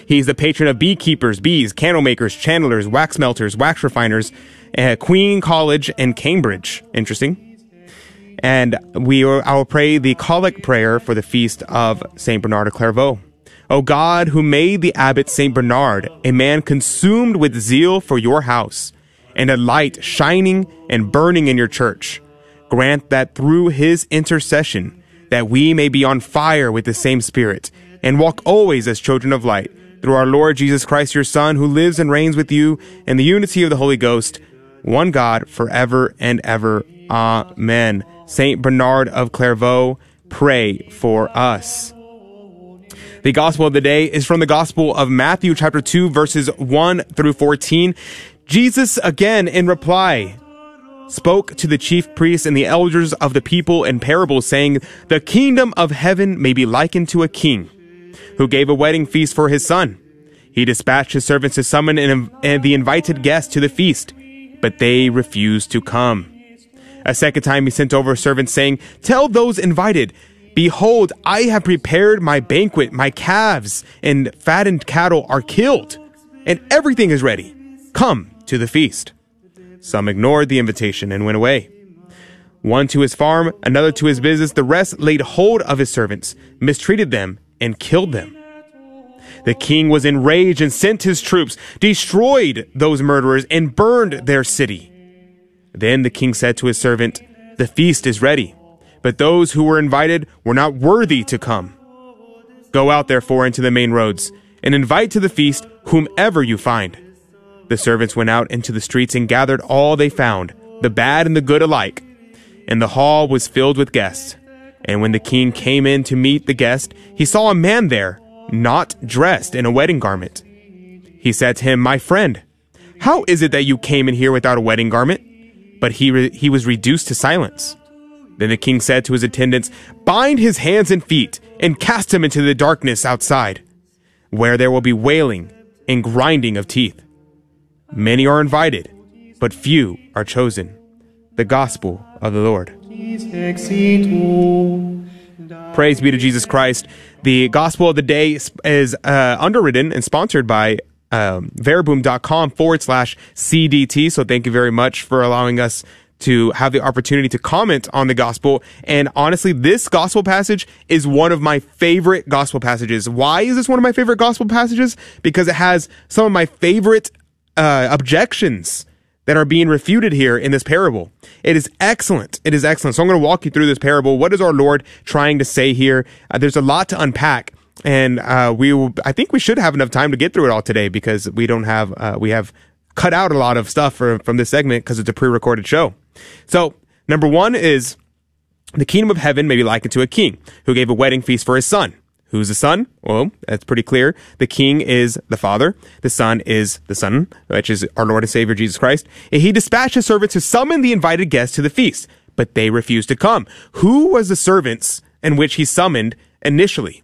He's the patron of beekeepers, bees, candle makers, chandlers, wax melters, wax refiners, Queen College, and Cambridge. Interesting. And we will, I will pray the collect prayer for the feast of Saint Bernard of Clairvaux. O God, who made the abbot Saint Bernard a man consumed with zeal for your house, and a light shining and burning in your church, grant that through his intercession, that we may be on fire with the same spirit, and walk always as children of light, through our Lord Jesus Christ, your Son, who lives and reigns with you in the unity of the Holy Ghost, one God, forever and ever. Amen. Saint Bernard of Clairvaux, pray for us. The gospel of the day is from the gospel of Matthew chapter 2 verses 1 through 14. Jesus again in reply spoke to the chief priests and the elders of the people in parables saying, the kingdom of heaven may be likened to a king who gave a wedding feast for his son. He dispatched his servants to summon eh, the invited guests to the feast, but they refused to come. A second time he sent over a servant saying, Tell those invited, Behold, I have prepared my banquet, my calves and fattened cattle are killed, and everything is ready. Come to the feast. Some ignored the invitation and went away. One to his farm, another to his business, the rest laid hold of his servants, mistreated them, and killed them. The king was enraged and sent his troops, destroyed those murderers, and burned their city. Then the king said to his servant, The feast is ready, but those who were invited were not worthy to come. Go out therefore into the main roads, and invite to the feast whomever you find. The servants went out into the streets and gathered all they found, the bad and the good alike. And the hall was filled with guests. And when the king came in to meet the guest, he saw a man there, not dressed in a wedding garment. He said to him, My friend, how is it that you came in here without a wedding garment? but he, re- he was reduced to silence. Then the king said to his attendants, Bind his hands and feet, and cast him into the darkness outside, where there will be wailing and grinding of teeth. Many are invited, but few are chosen. The Gospel of the Lord. Praise be to Jesus Christ. The Gospel of the Day is uh, underwritten and sponsored by um, verbum.com forward slash CDT. So thank you very much for allowing us to have the opportunity to comment on the gospel. And honestly, this gospel passage is one of my favorite gospel passages. Why is this one of my favorite gospel passages? Because it has some of my favorite uh, objections that are being refuted here in this parable. It is excellent. It is excellent. So I'm going to walk you through this parable. What is our Lord trying to say here? Uh, there's a lot to unpack and uh, we will, I think we should have enough time to get through it all today because we don't have uh, we have cut out a lot of stuff for, from this segment because it's a pre-recorded show. So number one is the kingdom of heaven may be likened to a king who gave a wedding feast for his son. Who's the son? Well, that's pretty clear. The king is the father. The son is the son, which is our Lord and Savior Jesus Christ. And he dispatched his servants to summon the invited guests to the feast, but they refused to come. Who was the servants in which he summoned initially?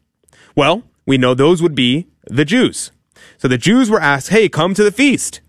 Well, we know those would be the Jews. So the Jews were asked, hey, come to the feast.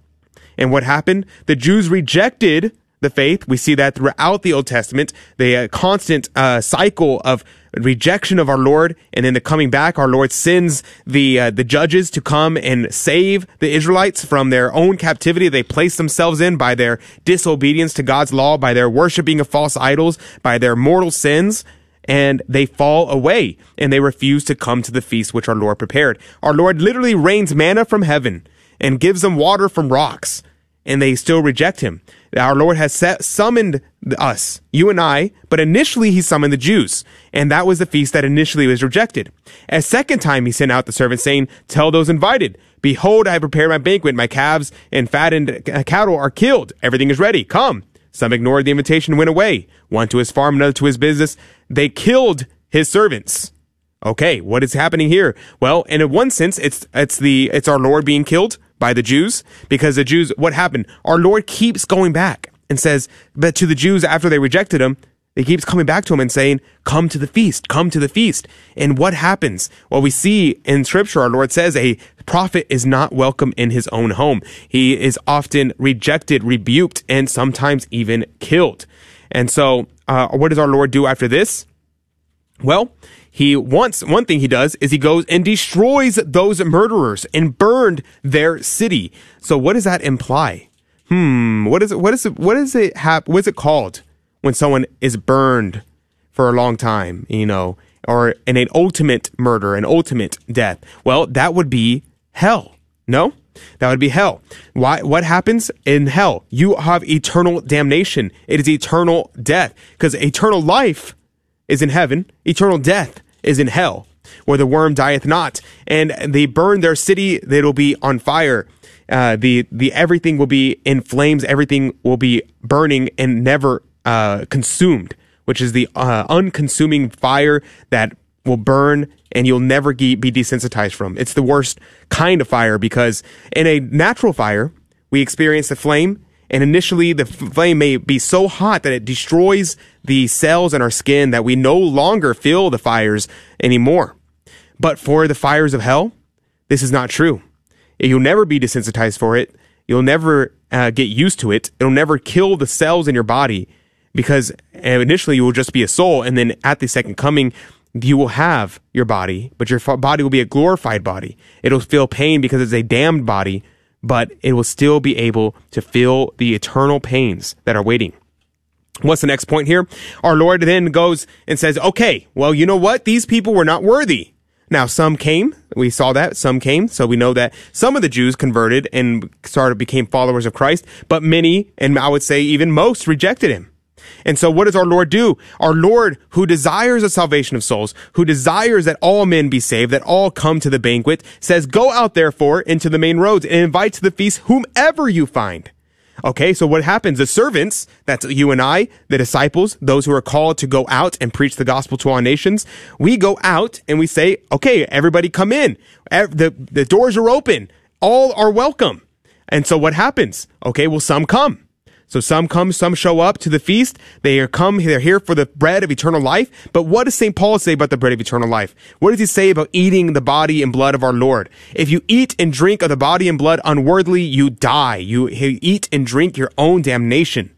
And what happened? The Jews rejected the faith. We see that throughout the Old Testament, the uh, constant uh, cycle of rejection of our Lord, and then the coming back. Our Lord sends the uh, the judges to come and save the Israelites from their own captivity they placed themselves in by their disobedience to God's law, by their worshiping of false idols, by their mortal sins. And they fall away and they refuse to come to the feast which our Lord prepared. Our Lord literally rains manna from heaven and gives them water from rocks and they still reject him. Our Lord has set, summoned us, you and I, but initially he summoned the Jews, and that was the feast that initially was rejected. A second time he sent out the servant saying, tell those invited, behold, I have prepared my banquet, my calves and fattened uh, cattle are killed, everything is ready, come. Some ignored the invitation and went away, one to his farm, another to his business. They killed his servants. Okay, what is happening here? Well, in one sense, it's, it's the, it's our Lord being killed by the Jews because the Jews, what happened? Our Lord keeps going back and says, but to the Jews after they rejected him, he keeps coming back to him and saying, come to the feast, come to the feast. And what happens? Well, we see in scripture, our Lord says a prophet is not welcome in his own home. He is often rejected, rebuked, and sometimes even killed. And so, uh, what does our Lord do after this? Well, he wants one thing he does is he goes and destroys those murderers and burned their city. So what does that imply? Hmm, what is it? What is it? What is it? Hap- what is it called when someone is burned for a long time? You know, or in an ultimate murder, an ultimate death. Well, that would be hell. No, that would be hell. Why? What happens in hell? You have eternal damnation. It is eternal death because eternal life is in heaven. Eternal death is in hell, where the worm dieth not, and they burn their city; it'll be on fire. Uh, the the everything will be in flames. Everything will be burning and never uh, consumed, which is the uh, unconsuming fire that will burn and you'll never be desensitized from. It's the worst kind of fire because in a natural fire, we experience the flame and initially, the flame may be so hot that it destroys the cells in our skin that we no longer feel the fires anymore. But for the fires of hell, this is not true. You'll never be desensitized for it. You'll never uh, get used to it. It'll never kill the cells in your body because initially you will just be a soul. And then at the second coming, you will have your body, but your body will be a glorified body. It'll feel pain because it's a damned body but it will still be able to feel the eternal pains that are waiting. What's the next point here? Our Lord then goes and says, okay, well, you know what? These people were not worthy. Now, some came. We saw that. Some came. So we know that some of the Jews converted and started, became followers of Christ, but many, and I would say even most, rejected him. And so what does our Lord do? Our Lord, who desires the salvation of souls, who desires that all men be saved, that all come to the banquet, says, go out therefore into the main roads and invite to the feast whomever you find. Okay, so what happens? The servants, that's you and I, the disciples, those who are called to go out and preach the gospel to all nations, we go out and we say, okay, everybody come in. The, the doors are open. All are welcome. And so what happens? Okay, well, some come. So some come, some show up to the feast. They are come, they're here for the bread of eternal life. But what does St. Paul say about the bread of eternal life? What does he say about eating the body and blood of our Lord? If you eat and drink of the body and blood unworthily, you die. You, eat and drink your own damnation.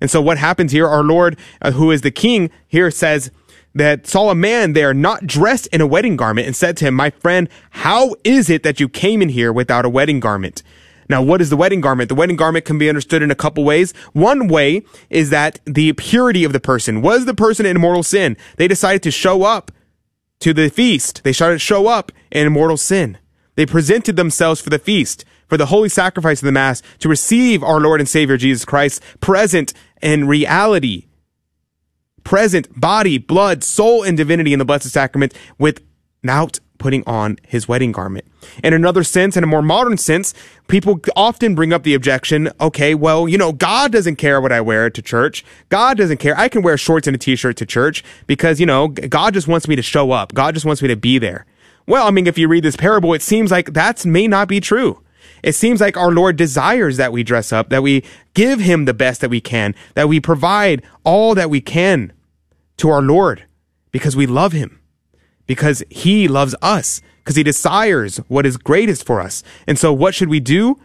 And so what happens here? Our Lord, uh, who is the king, here says, that saw a man there not dressed in a wedding garment and said to him, My friend, how is it that you came in here without a wedding garment? Now, what is the wedding garment? The wedding garment can be understood in a couple ways. One way is that the purity of the person. Was the person in mortal sin? They decided to show up to the feast. They started to show up in mortal sin. They presented themselves for the feast, for the holy sacrifice of the Mass, to receive our Lord and Savior Jesus Christ present in reality, present body, blood, soul, and divinity in the Blessed Sacrament without putting on his wedding garment. In another sense, in a more modern sense, people often bring up the objection, okay, well, you know, God doesn't care what I wear to church. God doesn't care. I can wear shorts and a t-shirt to church because, you know, God just wants me to show up. God just wants me to be there. Well, I mean, if you read this parable, it seems like that may not be true. It seems like our Lord desires that we dress up, that we give him the best that we can, that we provide all that we can to our Lord because we love him because he loves us because he desires what is greatest for us. And so what should we do?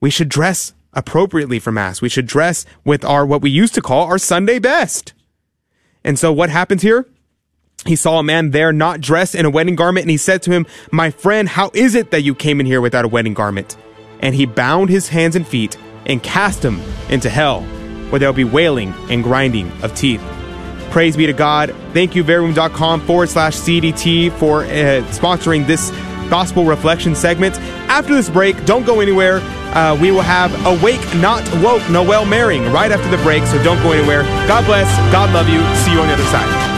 We should dress appropriately for mass. We should dress with our, what we used to call our Sunday best. And so what happens here? He saw a man there not dressed in a wedding garment and he said to him, my friend, how is it that you came in here without a wedding garment? And he bound his hands and feet and cast him into hell where there'll be wailing and grinding of teeth. Praise be to God. Thank you, verbum.com forward slash CDT for uh, sponsoring this gospel reflection segment. After this break, don't go anywhere. Uh, we will have Awake Not Woke Noelle Mering right after the break, so don't go anywhere. God bless. God love you. See you on the other side.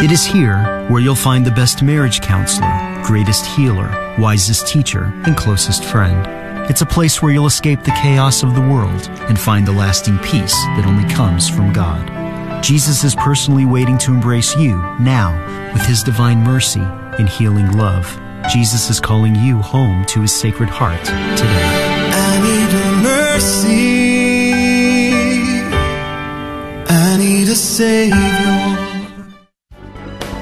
It is here where you'll find the best marriage counselor, greatest healer, wisest teacher, and closest friend. It's a place where you'll escape the chaos of the world and find the lasting peace that only comes from God. Jesus is personally waiting to embrace you now with his divine mercy and healing love. Jesus is calling you home to his sacred heart today. I need a mercy. I need a savior.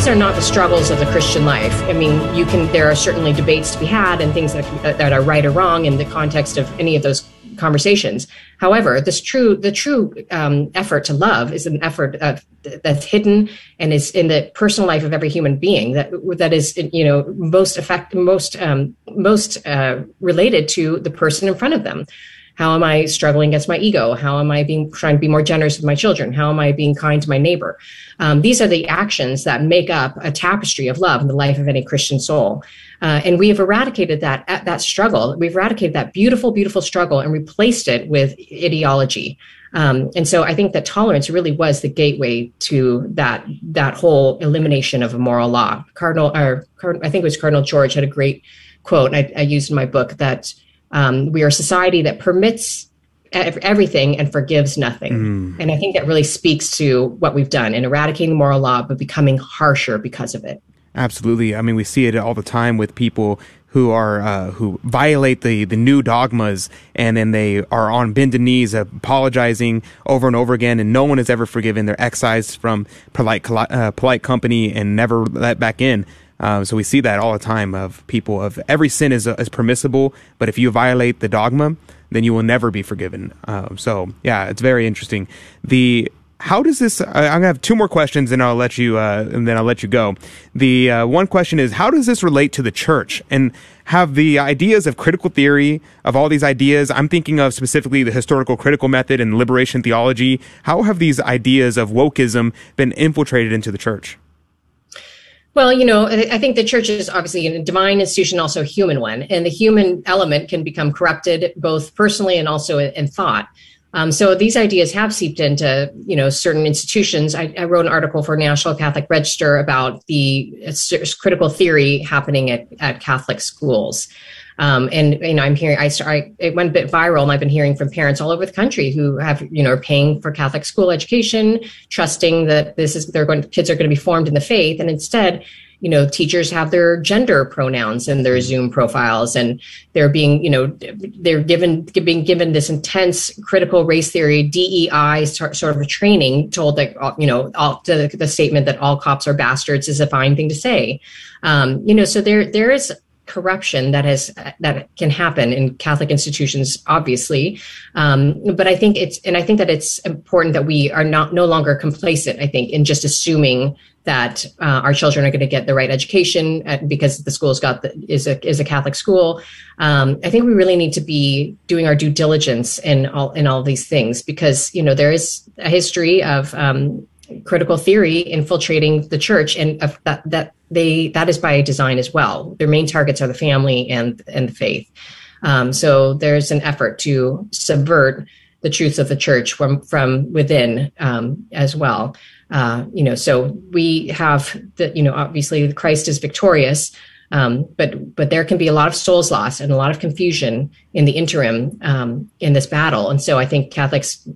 these are not the struggles of the Christian life. I mean, you can there are certainly debates to be had and things that that are right or wrong in the context of any of those conversations. However, this true the true um, effort to love is an effort that's hidden and is in the personal life of every human being that that is you know most effect most um, most uh, related to the person in front of them. How am I struggling against my ego? How am I being trying to be more generous with my children? How am I being kind to my neighbor? Um, these are the actions that make up a tapestry of love in the life of any Christian soul. Uh, and we have eradicated that that struggle. We've eradicated that beautiful, beautiful struggle and replaced it with ideology. Um, and so I think that tolerance really was the gateway to that that whole elimination of a moral law. Cardinal, or I think it was Cardinal George had a great quote, and I, I used in my book that um, we are a society that permits everything and forgives nothing. And I think that really speaks to what we've done in eradicating the moral law, but becoming harsher because of it. Absolutely. I mean, we see it all the time with people who are uh, who violate the the new dogmas, and then they are on bended knees, apologizing over and over again, and no one is ever forgiven. They're excised from polite uh, polite company and never let back in. Um, so we see that all the time of people of every sin is is permissible, but if you violate the dogma, then you will never be forgiven. Um, so yeah, it's very interesting. The how does this? I, I'm gonna have two more questions, and I'll let you, uh, and then I'll let you go. The uh, one question is, how does this relate to the church? And have the ideas of critical theory of all these ideas? I'm thinking of specifically the historical critical method and liberation theology. How have these ideas of wokeism been infiltrated into the church? Well, you know, I think the church is obviously a divine institution, also a human one, and the human element can become corrupted both personally and also in thought. Um, so these ideas have seeped into, you know, certain institutions. I, I wrote an article for National Catholic Register about the uh, critical theory happening at, at Catholic schools. Um, and you know, I'm hearing I, I it went a bit viral, and I've been hearing from parents all over the country who have you know are paying for Catholic school education, trusting that this is they're going kids are going to be formed in the faith, and instead, you know, teachers have their gender pronouns in their Zoom profiles, and they're being, you know, they're given being given this intense critical race theory DEI sort, of training, told that you know, all, the, the statement that all cops are bastards is a fine thing to say. Um, you know, so there there is corruption that has that can happen in Catholic institutions, obviously. Um, but I think it's and I think that it's important that we are not no longer complacent. I think in just assuming that uh, our children are going to get the right education uh, because the school's got the, is a is a Catholic school. Um, I think we really need to be doing our due diligence in all in all these things because you know there is a history of um, critical theory infiltrating the church and uh, that that they that is by design as well. Their main targets are the family and and the faith. Um, so there's an effort to subvert the truths of the church from from within um, as well uh, you know so we have the you know obviously christ is victorious um, but but there can be a lot of souls lost and a lot of confusion in the interim um, in this battle. And so i think catholics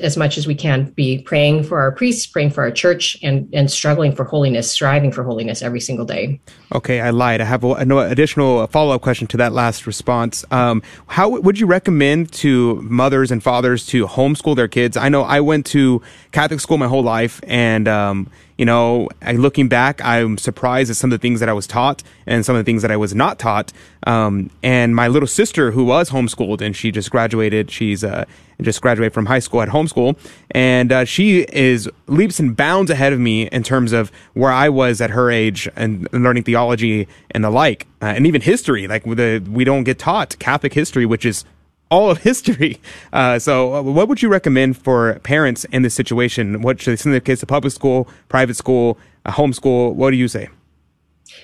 as much as we can be praying for our priests, praying for our church, and and struggling for holiness, striving for holiness every single day. Okay, I lied. I have an additional follow up question to that last response. Um, how would you recommend to mothers and fathers to homeschool their kids? I know I went to Catholic school my whole life, and um, you know, looking back, I'm surprised at some of the things that I was taught and some of the things that I was not taught. Um, and my little sister, who was homeschooled, and she just graduated, she's uh, just graduated from high school at homeschool, and uh, she is leaps and bounds ahead of me in terms of where I was at her age and, learning theology and the like, uh, and even history. Like the, we don't get taught Catholic history, which is all of history. Uh, so, uh, what would you recommend for parents in this situation? What should they send their kids to public school, private school, homeschool? What do you say?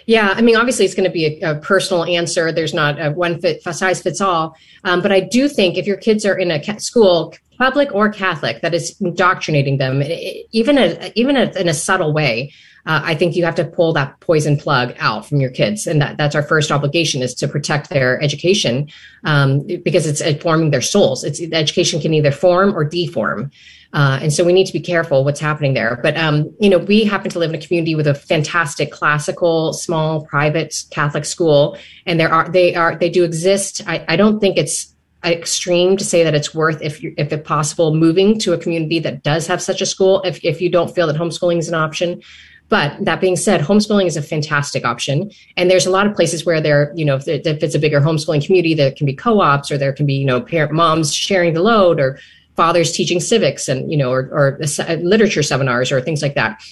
Yeah, I mean, obviously, it's going to be a, a personal answer. There's not a one fit size fits all. Um, but I do think if your kids are in a ca- school, public or Catholic, that is indoctrinating them, even a, even a, in a subtle way, uh, I think you have to pull that poison plug out from your kids, and that, that's our first obligation is to protect their education um, because it's informing their souls. It's education can either form or deform. Uh, and so we need to be careful what's happening there. But um, you know, we happen to live in a community with a fantastic classical, small, private Catholic school, and there are they are they do exist. I, I don't think it's extreme to say that it's worth if you if possible moving to a community that does have such a school if if you don't feel that homeschooling is an option but that being said, homeschooling is a fantastic option. And there's a lot of places where there, you know, if, if it's a bigger homeschooling community, there can be co-ops or there can be, you know, parent moms sharing the load or fathers teaching civics and, you know, or, or literature seminars or things like that.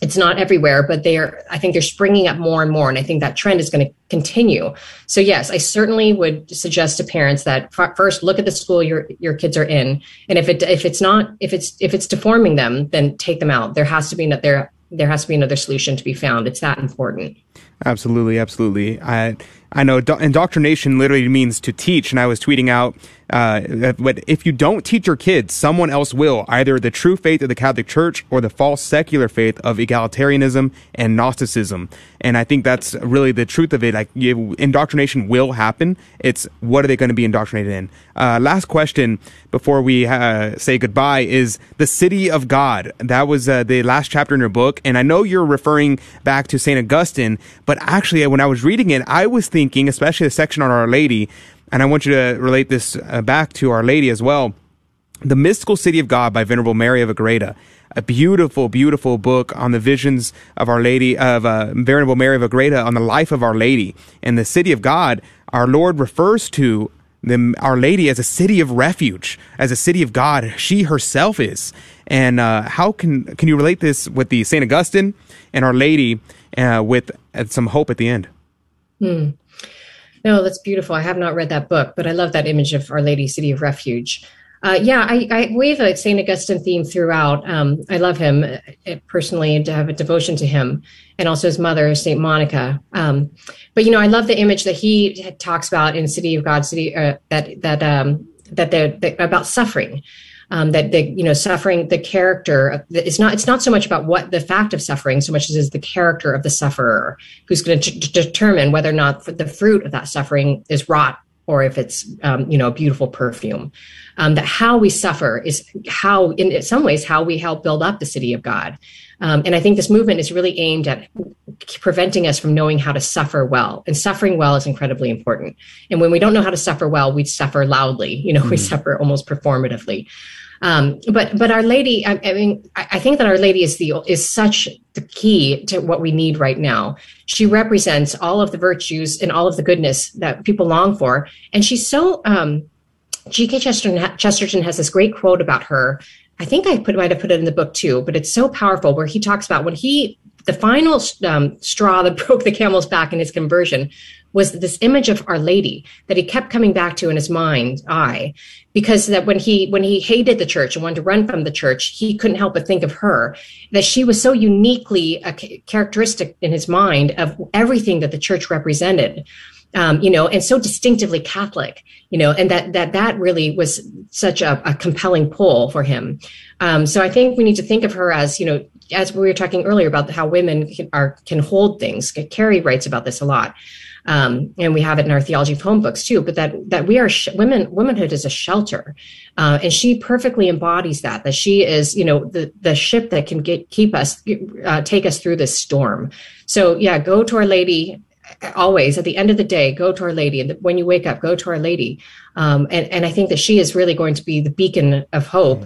It's not everywhere, but they are, I think they're springing up more and more. And I think that trend is going to continue. So yes, I certainly would suggest to parents that first look at the school your, your kids are in. And if it, if it's not, if it's, if it's deforming them, then take them out. There has to be, there there has to be another solution to be found. It's that important. Absolutely, absolutely. I I know do- indoctrination literally means to teach, and I was tweeting out uh, but if you don't teach your kids, someone else will, either the true faith of the Catholic Church or the false secular faith of egalitarianism and Gnosticism. And I think that's really the truth of it. Like indoctrination will happen. It's what are they going to be indoctrinated in? Uh, last question before we uh, say goodbye is the city of God. That was uh, the last chapter in your book, and I know you're referring back to Saint Augustine, but actually, when I was reading it, I was thinking, especially the section on Our Lady and I want you to relate this uh, back to Our Lady as well. The Mystical City of God by Venerable Mary of Agreda. A beautiful, beautiful book on the visions of Our Lady, of uh, Venerable Mary of Agreda on the life of Our Lady. And the City of God, our Lord refers to the, Our Lady as a city of refuge, as a city of God. She herself is. And uh, how can can you relate this with the Saint Augustine and Our Lady uh, with uh, some hope at the end? Hmm. No, that's beautiful. I have not read that book, but I love that image of Our Lady City of Refuge. Uh, yeah, I, I wave a St. Augustine theme throughout. Um, I love him uh, personally and to have a devotion to him and also his mother, St. Monica. Um, but, you know, I love the image that he talks about in City of God, City, uh, that, that, um, that, the, about suffering um, that the you know suffering the character it's not it's not so much about what the fact of suffering so much as is the character of the sufferer who's going to determine whether or not the fruit of that suffering is rot or if it's um, you know a beautiful perfume. Um, that how we suffer is how, in some ways, how we help build up the city of God. Um, and I think this movement is really aimed at preventing us from knowing how to suffer well. And suffering well is incredibly important. And when we don't know how to suffer well, we suffer loudly. You know, mm. we suffer almost performatively. Um, but but Our Lady, I, I mean, I, I, think that Our Lady is the is such the key to what we need right now. She represents all of the virtues and all of the goodness that people long for, and she's so. Um, G.K. Chesterton, Chesterton has this great quote about her I think I put might have put it in the book too, but it's so powerful where he talks about when he the final um, straw that (laughs) broke the camel's back in his conversion was this image of Our Lady that he kept coming back to in his mind eye, because that when he when he hated the church and wanted to run from the church, he couldn't help but think of her. That she was so uniquely a characteristic in his mind of everything that the church represented um, you know, and so distinctively Catholic, you know, and that that that really was such a, a compelling pull for him. Um, so I think we need to think of her as, you know, as we were talking earlier about how women can, are can hold things. Carrie writes about this a lot, um, and we have it in our theology of home books too. But that that we are sh- women. Womanhood is a shelter, uh, and she perfectly embodies that. That she is, you know, the the ship that can get keep us uh, take us through this storm. So yeah, go to Our Lady always at the end of the day go to our lady and when you wake up go to our lady um, and, and i think that she is really going to be the beacon of hope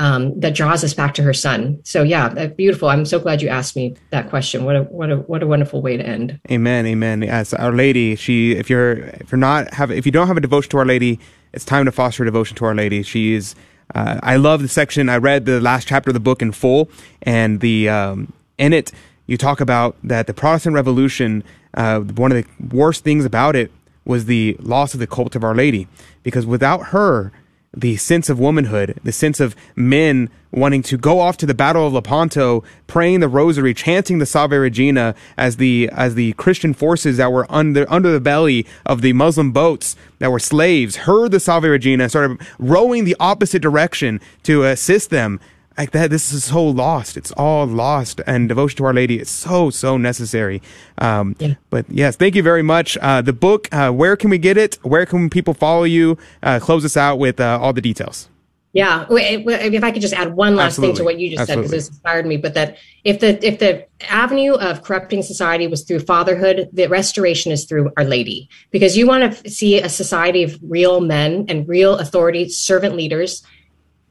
um, that draws us back to her son. So yeah beautiful. I'm so glad you asked me that question. What a what a what a wonderful way to end. Amen amen. Yes our lady she if you're if you're not have if you don't have a devotion to our lady it's time to foster a devotion to our lady. She is uh, i love the section. I read the last chapter of the book in full and the um, in it you talk about that the protestant revolution uh, one of the worst things about it was the loss of the cult of Our Lady, because without her, the sense of womanhood, the sense of men wanting to go off to the Battle of Lepanto, praying the Rosary, chanting the Salve Regina as the as the Christian forces that were under under the belly of the Muslim boats that were slaves heard the Salve Regina, started rowing the opposite direction to assist them like that this is so lost. It's all lost. And devotion to our lady is so so necessary. Um, yeah. but yes thank you very much. Uh, the book uh, where can we get it? Where can people follow you? Uh, close us out with uh, all the details. Yeah. If i could just add one last Absolutely. thing to what you just Absolutely. said because it inspired me but that if the if the avenue of corrupting society was through fatherhood the restoration is through our lady. Because you want to see a society of real men and real authority servant leaders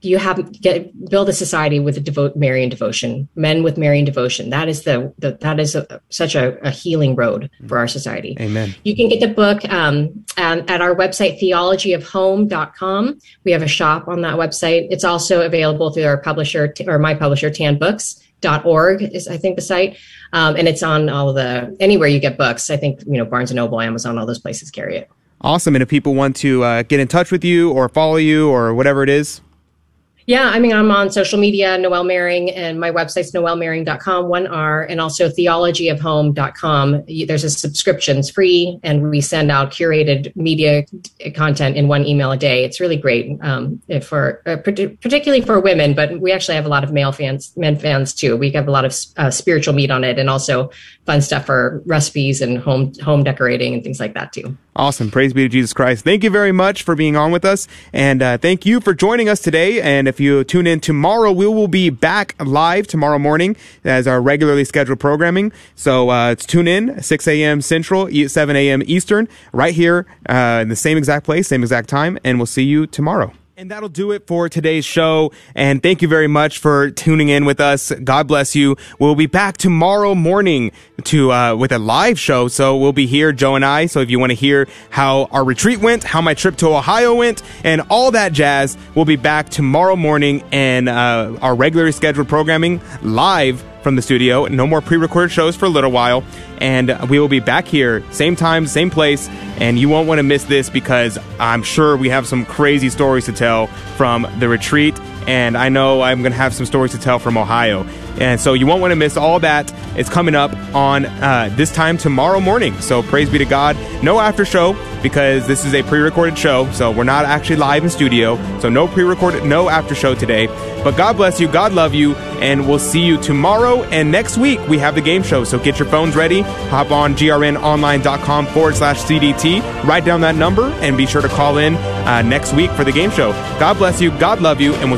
you have get build a society with a devote Marian devotion, men with Marian devotion. That is the, the that is a, such a, a, healing road for our society. Amen. You can get the book um, at, at our website theologyofhome.com. We have a shop on that website. It's also available through our publisher or my publisher Tan Books dot org is I think the site, um, and it's on all the anywhere you get books. I think you know Barnes and Noble, Amazon, all those places carry it. Awesome. And if people want to uh, get in touch with you or follow you or whatever it is, yeah, I mean, I'm on social media, Noelle Mering, and my website's noellemering.com, one R, and also theologyofhome.com. There's a subscription, it's free, and we send out curated media content in one email a day. It's really great um, for uh, particularly for women, but we actually have a lot of male fans, men fans too. We have a lot of uh, spiritual meat on it, and also fun stuff for recipes and home home decorating and things like that too. Awesome. Praise be to Jesus Christ. Thank you very much for being on with us. And uh, thank you for joining us today. And if you tune in tomorrow, we will be back live tomorrow morning as our regularly scheduled programming. So uh, tune in 6 a.m. Central, 7 a.m. Eastern, right here uh, in the same exact place, same exact time. And we'll see you tomorrow. And that'll do it for today's show. And thank you very much for tuning in with us. God bless you. We'll be back tomorrow morning to uh, with a live show. So we'll be here, Joe and I. So if you want to hear how our retreat went, how my trip to Ohio went, and all that jazz, we'll be back tomorrow morning and uh, our regularly scheduled programming live from the studio. No more pre recorded shows for a little while. And we will be back here, same time, same place. And you won't want to miss this because I'm sure we have some crazy stories to tell from the retreat. And I know I'm going to have some stories to tell from Ohio. And so you won't want to miss all that. It's coming up on uh, this time tomorrow morning. So praise be to God. No after show because this is a pre-recorded show. So we're not actually live in studio. So no pre-recorded, no after show today. But God bless you. God love you. And we'll see you tomorrow. And next week we have the game show. So get your phones ready. Hop on grnonline.com forward slash CDT. Write down that number and be sure to call in uh, next week for the game show. God bless you. God love you. And we'll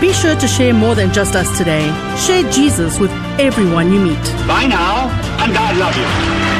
Be sure to share more than just us today. Share Jesus with everyone you meet. Bye now, and God love you.